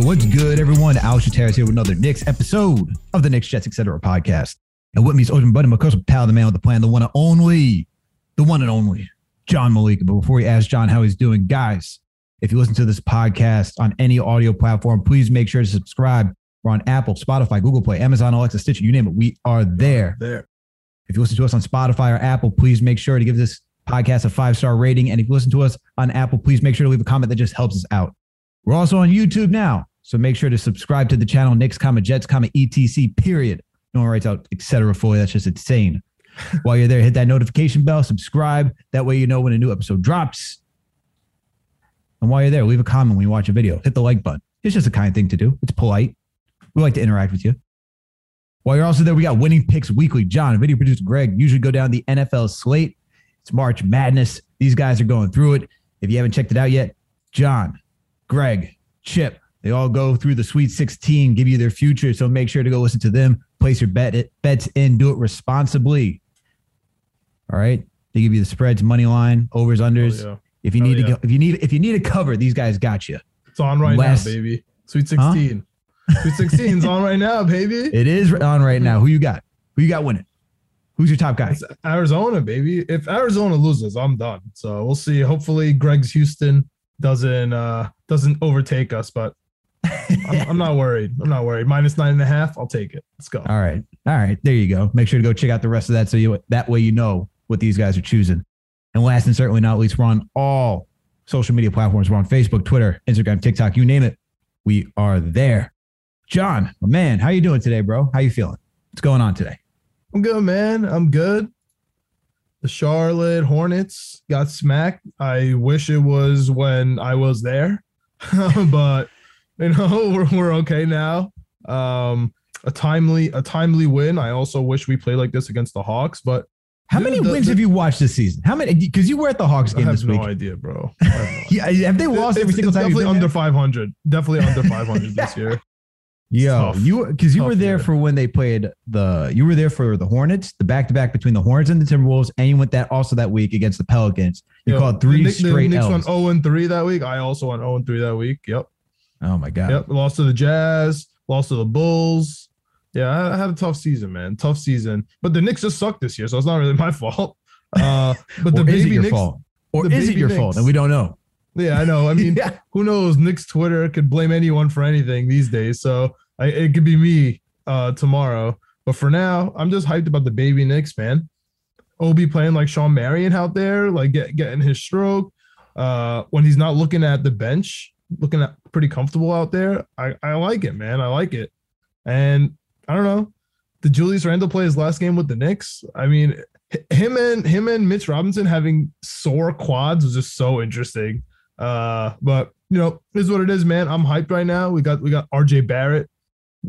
Yo, what's good, everyone? Alex Trateris here with another Knicks episode of the Knicks, Jets, etc. podcast. And with me is Ocean Buddy McCusker, pal, the man with the plan, the one and only, the one and only, John Malika. But before we ask John how he's doing, guys, if you listen to this podcast on any audio platform, please make sure to subscribe. We're on Apple, Spotify, Google Play, Amazon, Alexa, Stitcher, you name it. We are there. There. If you listen to us on Spotify or Apple, please make sure to give this podcast a five star rating. And if you listen to us on Apple, please make sure to leave a comment that just helps us out. We're also on YouTube now. So make sure to subscribe to the channel, Knicks, comma, Jets, comma, ETC, period. No one writes out etc. for you. That's just insane. While you're there, hit that notification bell, subscribe. That way you know when a new episode drops. And while you're there, leave a comment when you watch a video. Hit the like button. It's just a kind thing to do. It's polite. We like to interact with you. While you're also there, we got winning picks weekly. John, video producer Greg usually go down the NFL slate. It's March Madness. These guys are going through it. If you haven't checked it out yet, John, Greg, Chip, they all go through the Sweet 16, give you their future. So make sure to go listen to them. Place your bet bets in. Do it responsibly. All right. They give you the spreads, money line, overs, unders. Oh, yeah. If you Oh, need to yeah. go, if you need if you need a cover, these guys got you. It's on right Last- now, baby. Sweet 16. Sweet 16 is on right now, baby. It is on right now. Who you got? Who you got winning? Who's your top guy? It's Arizona, baby. If Arizona loses, I'm done. So we'll see. Hopefully Greg's Houston doesn't uh doesn't overtake us, but I'm, I'm not worried. I'm not worried. Minus nine and a half. I'll take it. Let's go. All right. All right. There you go. Make sure to go check out the rest of that so you that way you know what these guys are choosing. And last and certainly not least, we're on all social media platforms. We're on Facebook, Twitter, Instagram, TikTok, you name it. We are there. John, man, how you doing today, bro? How you feeling? What's going on today? I'm good, man. I'm good. The Charlotte Hornets got smacked. I wish it was when I was there, but you know we're, we're okay now. Um, a timely a timely win. I also wish we played like this against the Hawks, but How many the- wins the- have you watched this season? How many? Because you were at the Hawks I game have this no week. idea, bro. I have no idea. Yeah, have they lost every single time? Definitely under 500. Definitely under 500 this year. Yo, tough. you because you were there year. for when they played the you were there for the Hornets, the back to back between the Hornets and the Timberwolves, and you went that also that week against the Pelicans. You Yo, called three the, Knicks- straight The Knicks L's. went 0 and 3 that week. I also went 0 and 3 that week. Yep. Oh my god! Yep. Lost to the Jazz, lost to the Bulls. Yeah, I had a tough season, man. Tough season. But the Knicks just sucked this year, so it's not really my fault. Uh, but the baby your Knicks, fault? Or is it your fault? And we don't know. Yeah, I know. I mean, Yeah. who knows? Knicks Twitter could blame anyone for anything these days. So I, it could be me uh, tomorrow. But for now, I'm just hyped about the baby Knicks, man. Obi playing like Shawn Marion out there, like get, getting his stroke. Uh, when he's not looking at the bench, looking at pretty comfortable out there. I, I like it, man. I like it. And I don't know. Did Julius Randle play his last game with the Knicks? I mean, him and him and Mitch Robinson having sore quads was just so interesting. Uh, but you know, is what it is, man. I'm hyped right now. We got we got RJ Barrett,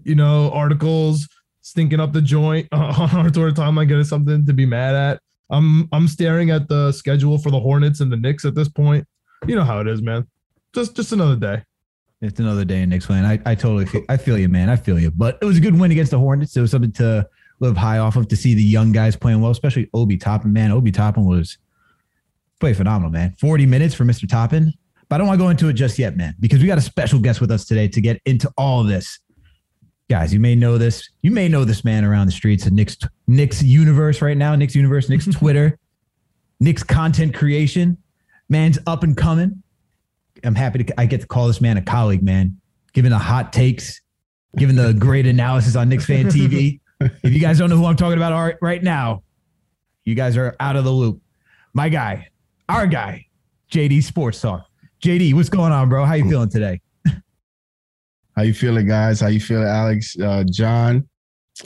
you know, articles stinking up the joint on our Twitter timeline, getting something to be mad at. I'm I'm staring at the schedule for the Hornets and the Knicks at this point. You know how it is, man. Just just another day. It's another day in Knicks land. I, I totally feel, I feel you, man. I feel you. But it was a good win against the Hornets. It was something to live high off of to see the young guys playing well, especially Obi Toppin. Man, Obi Toppin was played phenomenal, man. 40 minutes for Mr. Toppin. But I don't want to go into it just yet, man, because we got a special guest with us today to get into all this. Guys, you may know this. You may know this man around the streets of Knicks Knicks universe right now. Knicks universe, Knicks Twitter, Knicks content creation. Man's up and coming. I'm happy to I get to call this man a colleague, man. Giving the hot takes, giving the great analysis on Knicks fan TV. if you guys don't know who I'm talking about right now, you guys are out of the loop. My guy, our guy, JD Sports Talk. JD, what's going on, bro? How you feeling today? How you feeling, guys? How you feeling, Alex? Uh, John,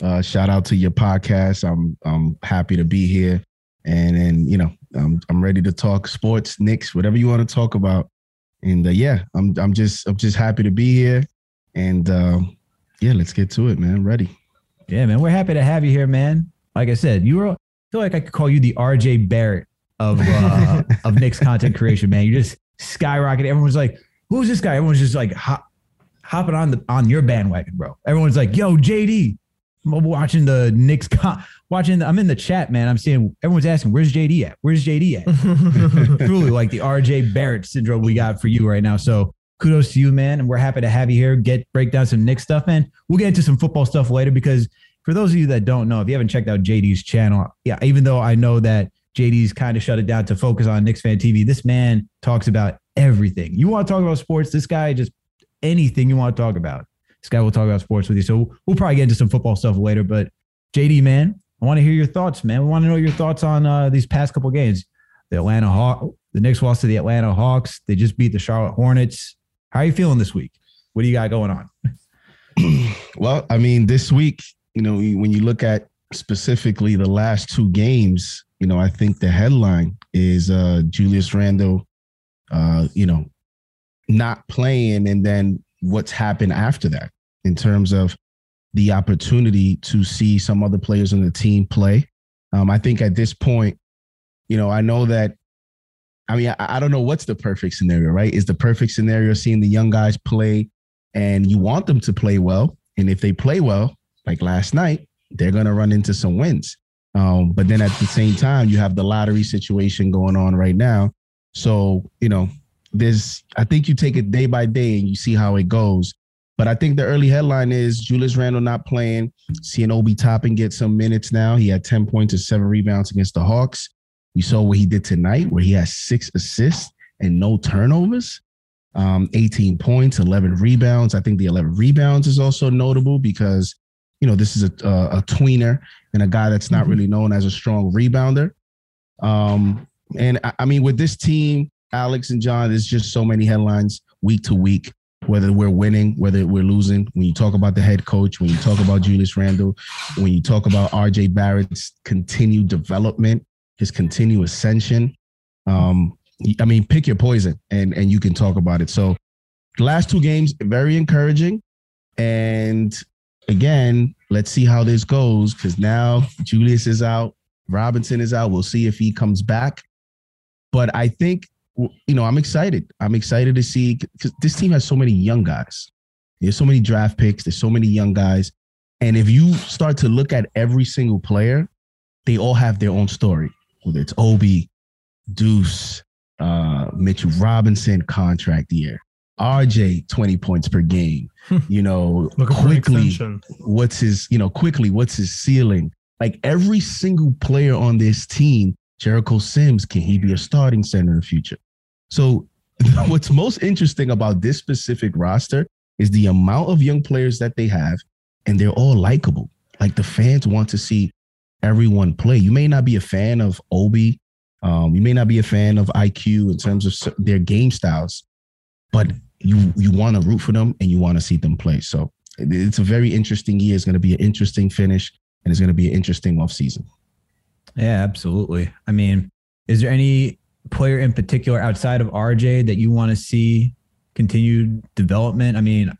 uh, shout out to your podcast. I'm I'm happy to be here, and and you know I'm I'm ready to talk sports, Knicks, whatever you want to talk about. And uh, yeah, I'm I'm just I'm just happy to be here, and um, Yeah, let's get to it, man. Ready. Yeah, man. We're happy to have you here, man. Like I said, you were I feel like I could call you the RJ Barrett of uh, of Knicks content creation, man. You just skyrocketed. Everyone's like, "Who's this guy?" Everyone's just like hop, hopping on the on your bandwagon, bro. Everyone's like, "Yo, JD." I'm watching the Knicks. Con- watching. The, I'm in the chat, man. I'm seeing everyone's asking, "Where's JD at? Where's JD at?" Truly, like the RJ Barrett syndrome we got for you right now. So kudos to you, man. And we're happy to have you here. Get break down some Knicks stuff, man. We'll get into some football stuff later because for those of you that don't know, if you haven't checked out JD's channel, yeah, even though I know that JD's kind of shut it down to focus on Knicks fan TV, this man talks about everything. You want to talk about sports? This guy just anything you want to talk about. Guy will talk about sports with you. So we'll probably get into some football stuff later. But JD, man, I want to hear your thoughts, man. We want to know your thoughts on uh, these past couple games. The Atlanta Hawk, the Knicks lost to the Atlanta Hawks. They just beat the Charlotte Hornets. How are you feeling this week? What do you got going on? well, I mean, this week, you know, when you look at specifically the last two games, you know, I think the headline is uh Julius Randle, uh, you know, not playing, and then what's happened after that in terms of the opportunity to see some other players on the team play. Um, I think at this point, you know, I know that. I mean, I, I don't know what's the perfect scenario, right? Is the perfect scenario seeing the young guys play, and you want them to play well, and if they play well, like last night, they're going to run into some wins. Um, but then at the same time, you have the lottery situation going on right now. So, you know, there's, I think you take it day by day and you see how it goes. But I think the early headline is Julius Randle not playing. Seeing Obi Toppin get some minutes now. He had 10 points and seven rebounds against the Hawks. We saw what he did tonight, where he has six assists and no turnovers. Um, 18 points, 11 rebounds. I think the 11 rebounds is also notable because, you know, this is a, a, a tweener and a guy that's not mm-hmm. really known as a strong rebounder. Um, and I, I mean, with this team, Alex and John, there's just so many headlines week to week, whether we're winning, whether we're losing. When you talk about the head coach, when you talk about Julius Randle, when you talk about RJ Barrett's continued development, his continued ascension. Um, I mean, pick your poison and and you can talk about it. So the last two games, very encouraging. And again, let's see how this goes because now Julius is out, Robinson is out. We'll see if he comes back. But I think, you know, I'm excited. I'm excited to see because this team has so many young guys. There's so many draft picks. There's so many young guys. And if you start to look at every single player, they all have their own story, whether it's Obi, Deuce, uh, Mitchell Robinson contract year, RJ 20 points per game. You know, Quickley, what's his, you know, Quickley, what's his ceiling? Like every single player on this team, Jericho Sims, can he be a starting center in the future? So what's most interesting about this specific roster is the amount of young players that they have, and they're all likable. Like the fans want to see everyone play. You may not be a fan of Obi, um, you may not be a fan of IQ in terms of their game styles, but you you want to root for them and you want to see them play. So it's a very interesting year. It's going to be an interesting finish, and it's going to be an interesting off season. Yeah, absolutely. I mean, is there any player in particular outside of RJ that you want to see continued development? I mean,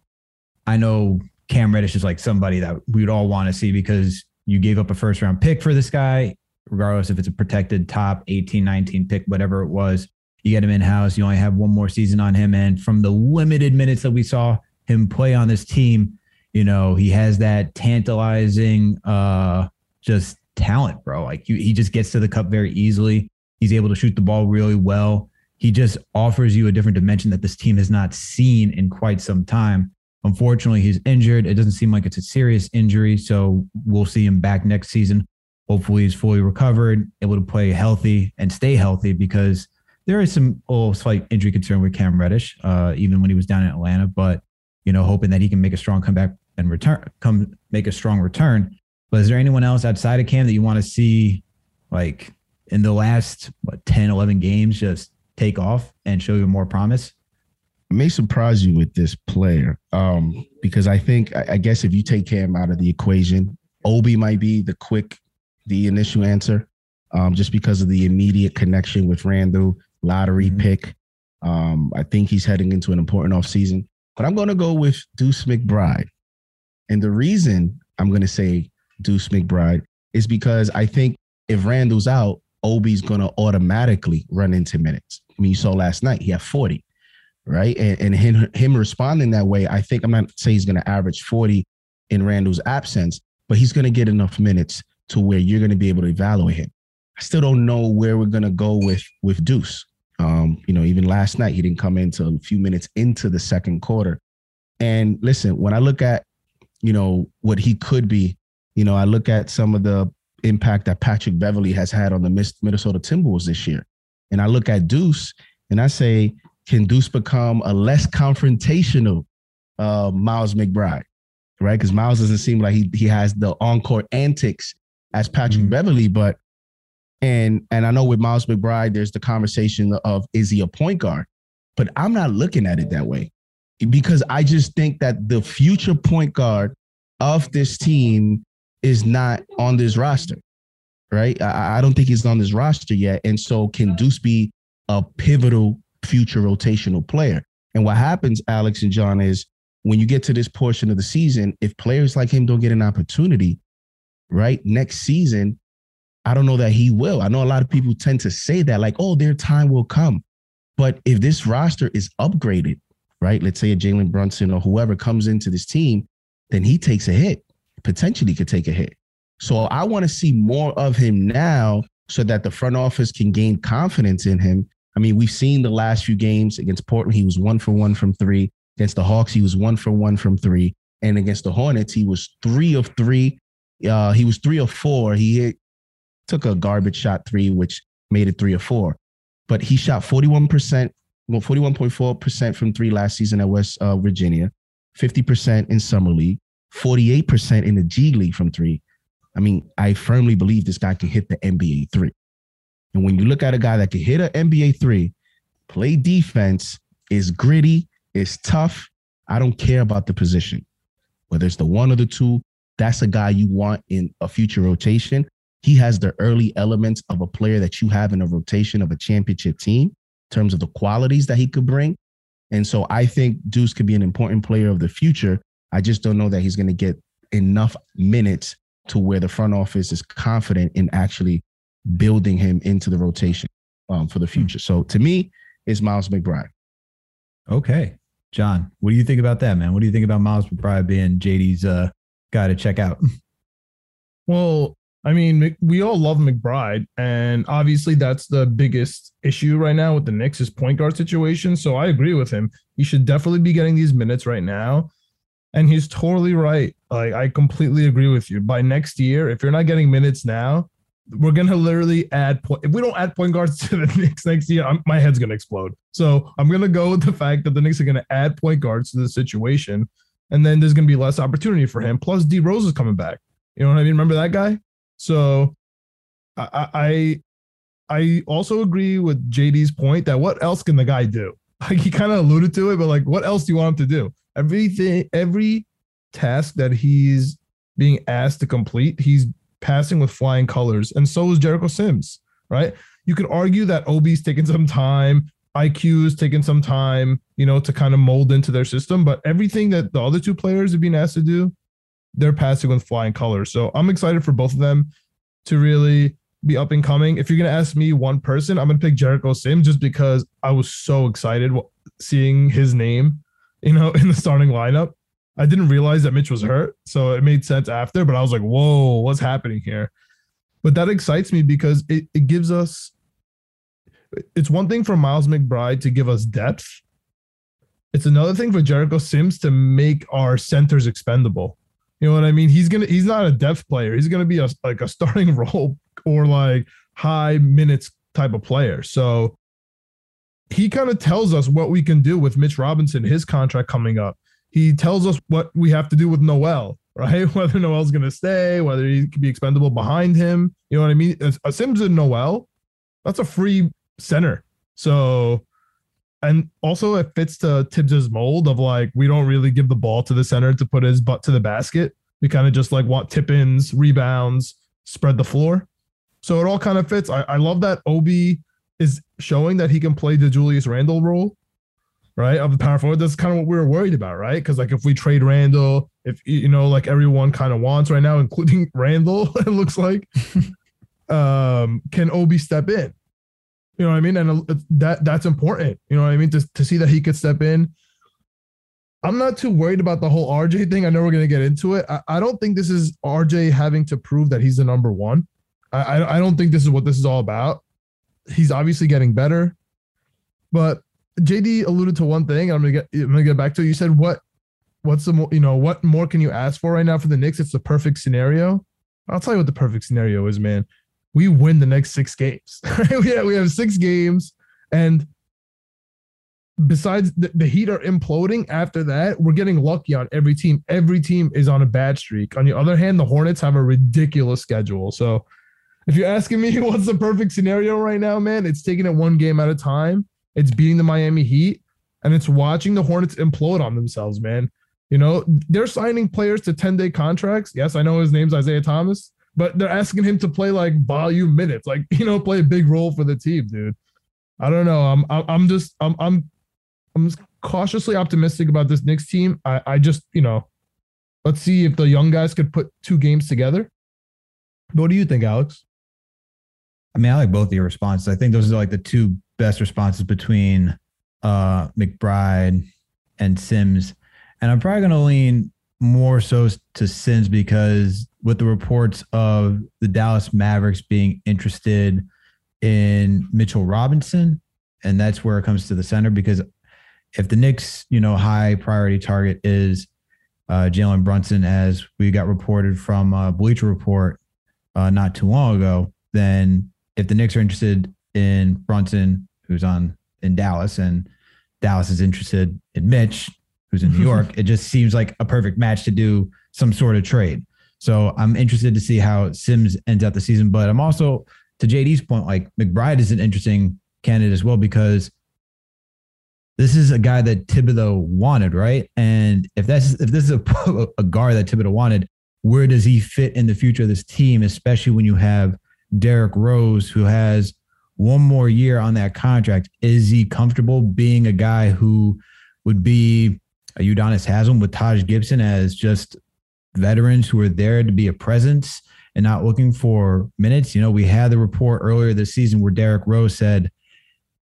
I know Cam Reddish is like somebody that we'd all want to see because you gave up a first round pick for this guy, regardless if it's a protected top 18, 19 pick, whatever it was. You get him in house. You only have one more season on him. And from the limited minutes that we saw him play on this team, you know, he has that tantalizing, uh, just talent, bro. Like he, he just gets to the cup very easily. He's able to shoot the ball really well. He just offers you a different dimension that this team has not seen in quite some time. Unfortunately, he's injured. It doesn't seem like it's a serious injury. So we'll see him back next season. Hopefully, he's fully recovered, able to play healthy and stay healthy because there is some oh, slight injury concern with Cam Reddish, uh, even when he was down in Atlanta. But you know, hoping that he can make a strong comeback and return, come make a strong return. But is there anyone else outside of Cam that you want to see, like in the last what 10, 11 games, just take off and show you more promise? It may surprise you with this player, um, because I think I, I guess if you take him out of the equation, Obi might be the quick, the initial answer, um, just because of the immediate connection with Randle, lottery mm-hmm. pick. Um, I think he's heading into an important offseason. But I'm going to go with Deuce McBride. And the reason I'm going to say Deuce McBride is because I think if Randle's out, Obi's going to automatically run into minutes. I mean, you saw last night, he had 40, right? And, and him, him responding that way, I think I'm not saying he's going to average 40 in Randle's absence, but he's going to get enough minutes to where you're going to be able to evaluate him. I still don't know where we're going to go with with Deuce. Um, you know, even last night he didn't come into a few minutes into the second quarter. And listen, when I look at, you know, what he could be, you know, I look at some of the impact that Patrick Beverley has had on the Minnesota Timberwolves this year. And I look at Deuce and I say, can Deuce become a less confrontational uh, Miles McBride? Right. Because Miles doesn't seem like he, he has the encore antics as Patrick mm-hmm. Beverley, but and and I know with Miles McBride, there's the conversation of is he a point guard? But I'm not looking at it that way because I just think that the future point guard of this team is not on this roster, right? I, I don't think he's on this roster yet. And so can Deuce be a pivotal future rotational player? And what happens, Alex and John, is when you get to this portion of the season, if players like him don't get an opportunity, right, next season, I don't know that he will. I know a lot of people tend to say that, like, oh, their time will come. But if this roster is upgraded, right? Let's say a Jalen Brunson or whoever comes into this team, then he takes a hit potentially could take a hit. So I want to see more of him now so that the front office can gain confidence in him. I mean, we've seen the last few games against Portland, he was one for one from three. Against the Hawks, he was one for one from three. And against the Hornets, he was three of three. Uh, he was three of four. He hit, took a garbage shot three, which made it three or four. But he shot 41%, well, 41.4% from three last season at West uh, Virginia, 50% in Summer League. 48% in the G League from three. I mean, I firmly believe this guy can hit the NBA three. And when you look at a guy that can hit an NBA three, play defense, is gritty, is tough. I don't care about the position, whether it's the one or the two. That's a guy you want in a future rotation. He has the early elements of a player that you have in a rotation of a championship team in terms of the qualities that he could bring. And so I think Deuce could be an important player of the future I just don't know that he's going to get enough minutes to where the front office is confident in actually building him into the rotation um, for the future. So to me, it's Miles McBride. Okay. John, what do you think about that, man? What do you think about Miles McBride being JD's uh, guy to check out? Well, I mean, we all love McBride, and obviously that's the biggest issue right now with the Knicks is point guard situation. So I agree with him. He should definitely be getting these minutes right now. And he's totally right. Like I completely agree with you. By next year, if you're not getting minutes now, we're gonna literally add point. If we don't add point guards to the Knicks next year, I'm, my head's gonna explode. So I'm gonna go with the fact that the Knicks are gonna add point guards to the situation, and then there's gonna be less opportunity for him. Plus, D Rose is coming back. You know what I mean? Remember that guy? So I I, I also agree with JD's point that what else can the guy do? Like he kind of alluded to it, but like what else do you want him to do? Everything every task that he's being asked to complete, he's passing with flying colors. And so is Jericho Sims, right? You could argue that Obi's taking some time, IQ's taking some time, you know, to kind of mold into their system. But everything that the other two players are being asked to do, they're passing with flying colors. So I'm excited for both of them to really be up and coming. If you're gonna ask me one person, I'm gonna pick Jericho Sims just because I was so excited seeing his name you know, in the starting lineup. I didn't realize that Mitch was hurt, so it made sense after. But I was like, "Whoa, what's happening here?" But that excites me because it, it gives us. It's one thing for Miles McBride to give us depth. It's another thing for Jericho Sims to make our centers expendable. You know what I mean? He's gonna. He's not a depth player. He's gonna be a like a starting role or like high minutes type of player. So he kind of tells us what we can do with Mitch Robinson, his contract coming up. He tells us what we have to do with Noel, right? Whether Noel's going to stay, whether he can be expendable behind him. You know what I mean? A Sims and Noel, that's a free center. So, and also it fits to Tibbs's mold of like, we don't really give the ball to the center to put his butt to the basket. We kind of just like want tip ins, rebounds, spread the floor. So it all kind of fits. I, I love that Obi is showing that he can play the Julius Randle role. right? Of the power forward. That's kind of what we were worried about, right? Because like if we trade Randle, if you know, like everyone kind of wants right now, including Randle, it looks like, um, can Obi step in? You know what I mean? And uh, that that's important. You know what I mean? To, to see that he could step in. I'm not too worried about the whole RJ thing. I know we're gonna get into it. I, I don't think this is RJ having to prove that he's the number one. I I don't think this is what this is all about. He's obviously getting better, but JD alluded to one thing. I'm gonna get I'm gonna get back to. It. You said what what's the more you know what more can you ask for right now for the Knicks? It's the perfect scenario. I'll tell you what the perfect scenario is, man. We win the next six games. we have, we have six games, and besides the, the Heat are imploding. After that, we're getting lucky on every team. Every team is on a bad streak. On the other hand, the Hornets have a ridiculous schedule. So, if you're asking me what's the perfect scenario right now, man, it's taking it one game at a time it's beating the Miami Heat, and it's watching the Hornets implode on themselves, man. You know, they're signing players to 10 day contracts. Yes, I know his name's Isaiah Thomas, but they're asking him to play like volume minutes, like, you know, play a big role for the team, dude. I don't know. I'm, I'm just, I'm, I'm, I'm cautiously optimistic about this Knicks team. I, I just, you know, let's see if the young guys could put two games together. What do you think, Alex? I mean, I like both of your responses. I think those are like the two best responses between uh, McBride and Sims. And I'm probably going to lean more so to Sims because with the reports of the Dallas Mavericks being interested in Mitchell Robinson, and that's where it comes to the center because if the Knicks, you know, high priority target is uh, Jalen Brunson, as we got reported from uh, Bleacher Report uh, not too long ago, then if the Knicks are interested in Brunson, who's on in Dallas, and Dallas is interested in Mitch, who's in New York. it just seems like a perfect match to do some sort of trade. So I'm interested to see how Sims ends out the season. But I'm also to JD's point, like McBride is an interesting candidate as well because this is a guy that Thibodeau wanted, right? And if that's if this is a, a guard that Thibodeau wanted, where does he fit in the future of this team, especially when you have Derrick Rose, who has one more year on that contract. Is he comfortable being a guy who would be a Udonis Haslem with Taj Gibson as just veterans who are there to be a presence and not looking for minutes? You know, we had the report earlier this season where Derrick Rose said,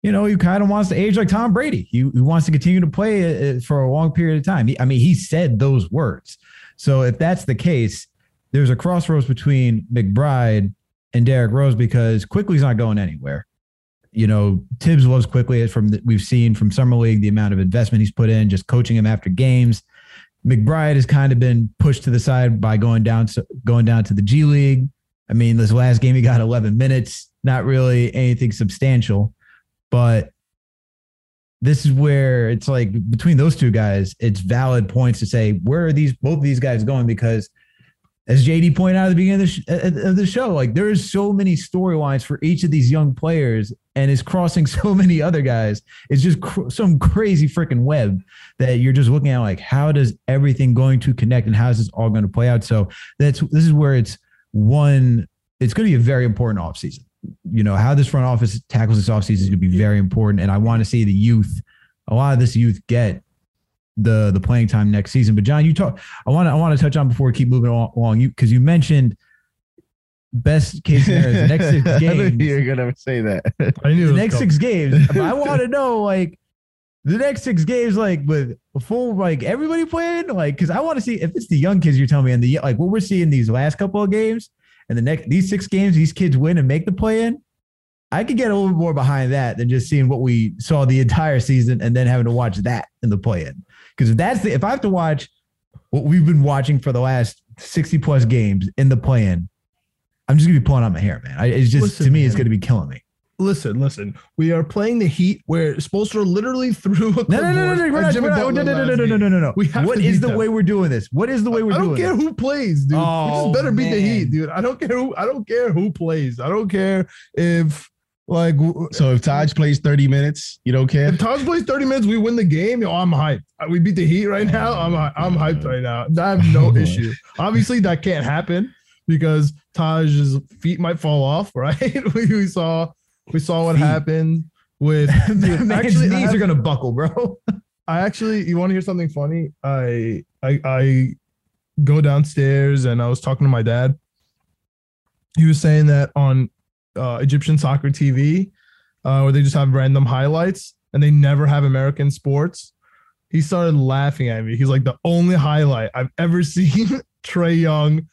you know, he kind of wants to age like Tom Brady. He, he wants to continue to play uh, uh, for a long period of time. He, I mean, he said those words. So if that's the case, there's a crossroads between McBride and Derrick Rose because Quickley's not going anywhere. You know, Tibbs loves Quickley from the, we've seen from summer league the amount of investment he's put in, just coaching him after games. McBride has kind of been pushed to the side by going down going down to the G League. I mean, this last game he got 11 minutes, not really anything substantial, but this is where it's like between those two guys, it's valid points to say where are these both of these guys going because as JD pointed out at the beginning of the, sh- uh, of the show, like there is so many storylines for each of these young players, and is crossing so many other guys. It's just cr- some crazy freaking web that you're just looking at. Like, how does everything going to connect, and how is this all going to play out? So that's this is where it's one. It's going to be a very important offseason. You know how this front office tackles this offseason is going to be very important, and I want to see the youth, a lot of this youth, get the the playing time next season. But John, you talk. I want to I want to touch on before we keep moving along. You because you mentioned best case scenario the next six games. You're gonna say that. I knew the next six games. I want to know like the next six games, like with full like everybody playing, like because I want to see if it's the young kids you're telling me and the like what we're seeing these last couple of games and the next these six games, these kids win and make the play in. I could get a little more behind that than just seeing what we saw the entire season and then having to watch that in the play in. Because if that's the if I have to watch what we've been watching for the last 60 plus games in the plan, I'm just gonna be pulling out my hair, man. I, it's just listen, to me, man. it's gonna be killing me. Listen, listen. We are playing the Heat where Spoelstra literally threw a no, no, no, no, no, no, no, no, no, no, no, no, no. We have what is the them. way we're doing this? What is the way we're doing? It? I don't care who plays, dude. Oh, we just better oh, beat the Heat, dude. I don't care who. I don't care who plays. I don't care if like, so if Taj plays 30 minutes, you don't care? If Taj plays 30 minutes, we win the game. Yo, I'm hyped. We beat the Heat right now. I'm I'm hyped right now. I have no issue. Obviously, that can't happen because Taj's feet might fall off, right? we, we saw we saw what feet. happened with dude, actually knees have, are gonna buckle, bro. I actually, you want to hear something funny? I, I, I go downstairs and I was talking to my dad. He was saying that on uh, Egyptian soccer TV, uh, where they just have random highlights and they never have American sports. He started laughing at me. He's like, the only highlight I've ever seen Trae Young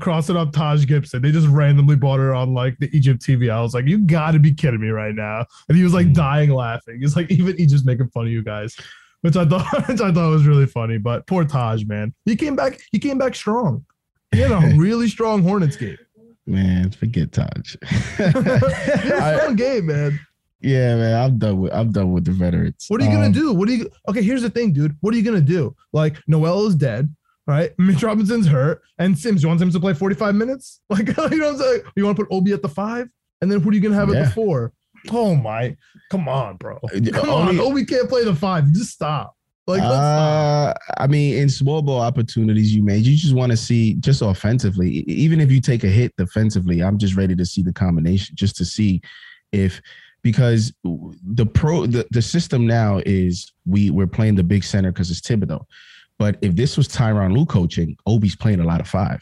crossing up Taj Gibson. They just randomly bought her on like the Egypt TV. I was like, you got to be kidding me right now. And he was like dying laughing. He's like, even he just making fun of you guys, which I thought, which I thought was really funny. But poor Taj, man, he came back. He came back strong. He had a really strong Hornets game. Man, forget Taj. yeah, strong game, man. Yeah, man, I'm done with I'm done with the veterans. What are you um, gonna do? What are you okay? Here's the thing, dude. What are you gonna do? Like Noel is dead, right? Mitch Robinson's hurt, and Sims. You want Sims to play 45 minutes? Like you know what I'm saying? You want to put Obi at the five, and then who are you gonna have yeah. at the four? Oh my, come on, bro. Uh, come Only, on, Obi can't play the five. Just stop. Like, uh, I mean, in small ball opportunities you made, you just want to see just offensively. Even if you take a hit defensively, I'm just ready to see the combination, just to see if because the pro the, the system now is we we're playing the big center because it's Thibodeau. But if this was Tyronn Lue coaching, Obi's playing a lot of five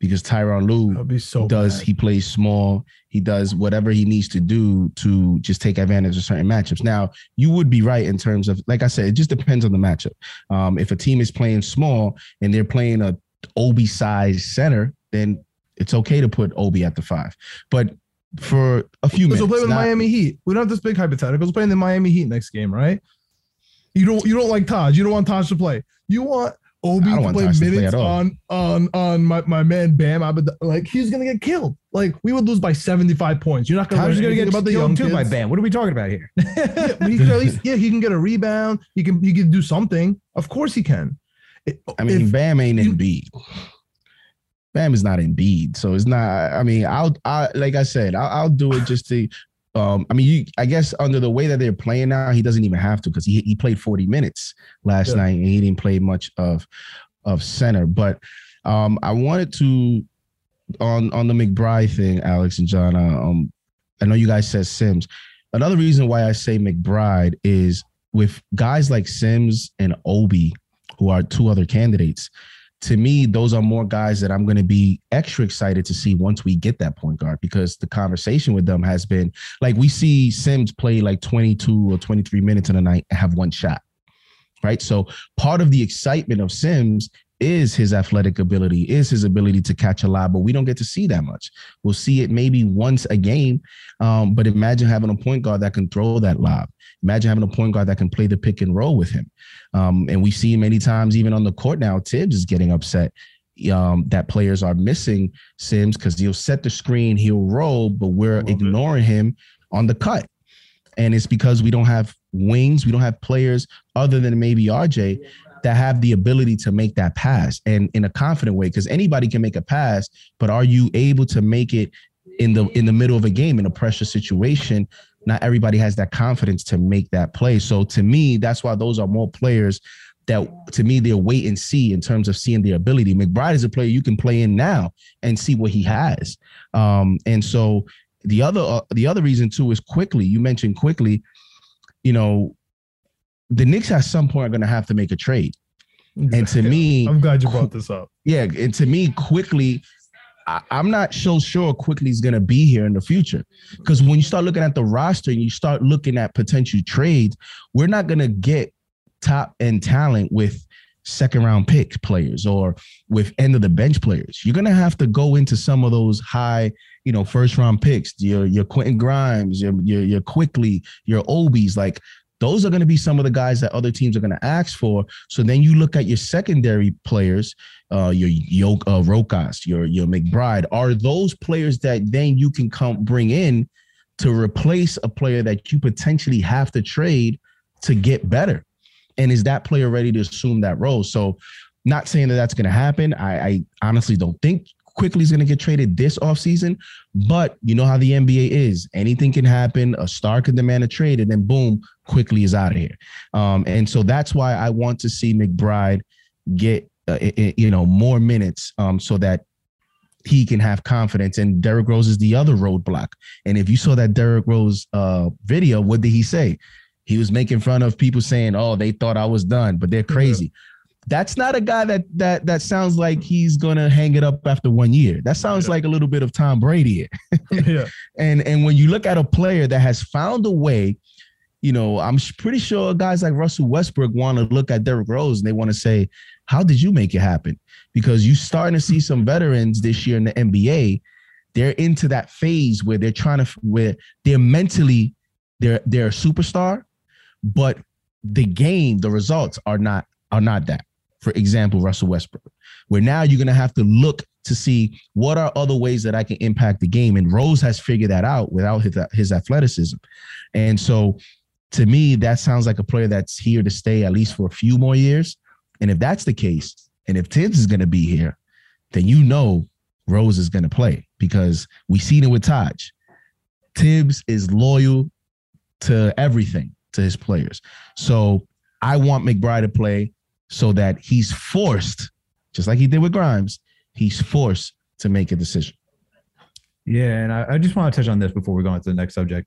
because Tyronn Lue so does bad. he plays small, he does whatever he needs to do to just take advantage of certain matchups. Now, you would be right in terms of like I said, it just depends on the matchup. Um, if a team is playing small and they're playing a Obi size center, then it's okay to put Obi at the five. But for a few minutes, so play with not, Miami Heat. We don't have this big hypothetical. Let's play in the Miami Heat next game, right? You don't you don't like Taj. You don't want Taj to play. You want Obi to play minutes play on on on my, my man Bam. I like he's gonna get killed. Like we would lose by seventy five points. You're not gonna. How's gonna get about the young too by Bam? What are we talking about here? yeah, he can at least yeah he can get a rebound. He can he can do something. Of course he can. I mean, if, Bam ain't in Embiid. Bam is not in Embiid, so it's not. I mean, I'll I like I said, I'll, I'll do it just to um, I mean, you, I guess under the way that they're playing now, he doesn't even have to because he he played 40 minutes last yeah. night and he didn't play much of of center. But um, I wanted to on on the McBride thing, Alex and John. Uh, um, I know you guys said Sims. Another reason why I say McBride is with guys like Sims and Obi, who are two other candidates to me, those are more guys that I'm going to be extra excited to see once we get that point guard because the conversation with them has been like we see Sims play like 22 or 23 minutes in a night and have one shot. Right. So part of the excitement of Sims is his athletic ability, is his ability to catch a lob, but we don't get to see that much. We'll see it maybe once a game. Um, but imagine having a point guard that can throw that lob. Imagine having a point guard that can play the pick and roll with him. Um, and we see many times, even on the court now, Tibbs is getting upset um, that players are missing Sims because he'll set the screen, he'll roll, but we're ignoring him on the cut. And it's because we don't have wings, we don't have players other than maybe RJ that have the ability to make that pass and in a confident way because anybody can make a pass but are you able to make it in the in the middle of a game in a pressure situation not everybody has that confidence to make that play. So to me, that's why those are more players that to me they're wait and see in terms of seeing their ability. McBride is a player you can play in now and see what he has. Um, and so the other uh, the other reason too is Quickley. You mentioned Quickley. You know, the Knicks at some point are going to have to make a trade. And to me, I'm glad you brought this up. Yeah, and to me, Quickley, I, am not so sure Quickley is going to be here in the future. Because when you start looking at the roster and you start looking at potential trades, we're not going to get top end talent with second round pick players or with end of the bench players. You're going to have to go into some of those high, you know, first round picks, your your Quentin Grimes, your your, your Quickley, your Obies. Like those are going to be some of the guys that other teams are going to ask for. So then you look at your secondary players, uh, your Yoke uh, Rokas, your your McBride. Are those players that then you can come bring in to replace a player that you potentially have to trade to get better? And is that player ready to assume that role? So, not saying that that's going to happen. I, I honestly don't think Quickley is going to get traded this offseason. But you know how the NBA is. Anything can happen. A star can demand a trade, and then boom, Quickley is out of here. Um, and so that's why I want to see McBride get uh, you know more minutes um, so that he can have confidence. And Derrick Rose is the other roadblock. And if you saw that Derrick Rose uh, video, what did he say? He was making fun of people saying, "Oh, they thought I was done," but they're crazy. That's not a guy that that that sounds like he's gonna hang it up after one year. That sounds Yeah. like a little bit of Tom Brady. yeah. And and when you look at a player that has found a way, you know, I'm pretty sure guys like Russell Westbrook want to look at Derrick Rose and they want to say, "How did you make it happen?" Because you starting to see some veterans this year in the NBA. They're into that phase where they're trying to where they're mentally they're they're a superstar, but the game, the results are not are not that. For example, Russell Westbrook, where now you're gonna have to look to see what are other ways that I can impact the game. And Rose has figured that out without his, his athleticism. And so to me, that sounds like a player that's here to stay at least for a few more years. And if that's the case, and if Tibbs is going to be here, then you know Rose is going to play because we've seen it with Taj. Tibbs is loyal to everything to his players. So I want McBride to play so that he's forced, just like he did with Grimes, he's forced to make a decision. Yeah, and I, I just want to touch on this before we go on to the next subject.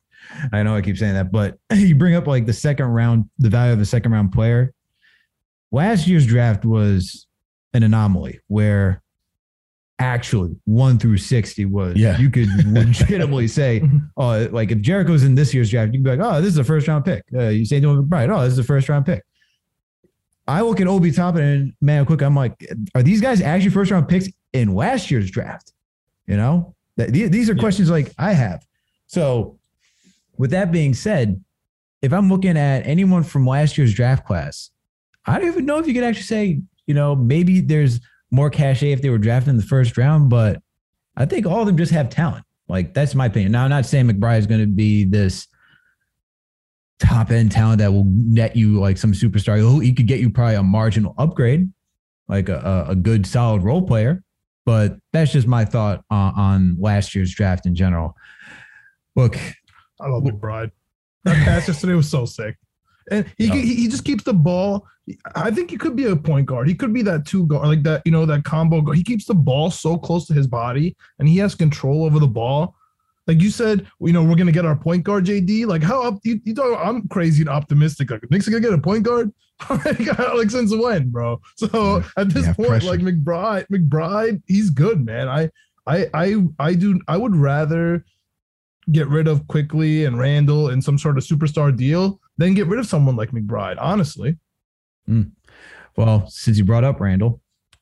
I know I keep saying that, but you bring up like the second round, the value of a second round player. Last year's draft was an anomaly where actually one through 60 was, Yeah. you could legitimately say, oh, like if Jericho's in this year's draft, you can be like, oh, this is a first round pick. Uh, you say to McBride, oh, this is a first round pick. I look at Obi Toppin and man, quick, I'm like, are these guys actually first round picks in last year's draft? You know, these are Yeah. questions like I have. So, with that being said, if I'm looking at anyone from last year's draft class, I don't even know if you could actually say, you know, maybe there's more cachet if they were drafted in the first round, but I think all of them just have talent. Like that's my opinion. Now, I'm not saying McBride is going to be this top end talent that will net you like some superstar. He- He could get you probably a marginal upgrade, like a, a a good solid role player. But that's just my thought on, on last year's draft in general. Look, I love McBride. That pass yesterday was so sick. And he, No. he he just keeps the ball. I think he could be a point guard. He could be that two guard, like that, you know, that combo guard. He keeps the ball so close to his body and he has control over the ball. Like you said, you know, we're gonna get our point guard, JD. Like how up you, you talk, I'm crazy and optimistic. Like Knicks are gonna get a point guard. like since when, bro? So at this Yeah, point, pressure. like McBride, McBride, he's good, man. I I I I do I would rather get rid of Quickley and Randle in some sort of superstar deal than get rid of someone like McBride. Honestly, hmm. Well, since you brought up Randle,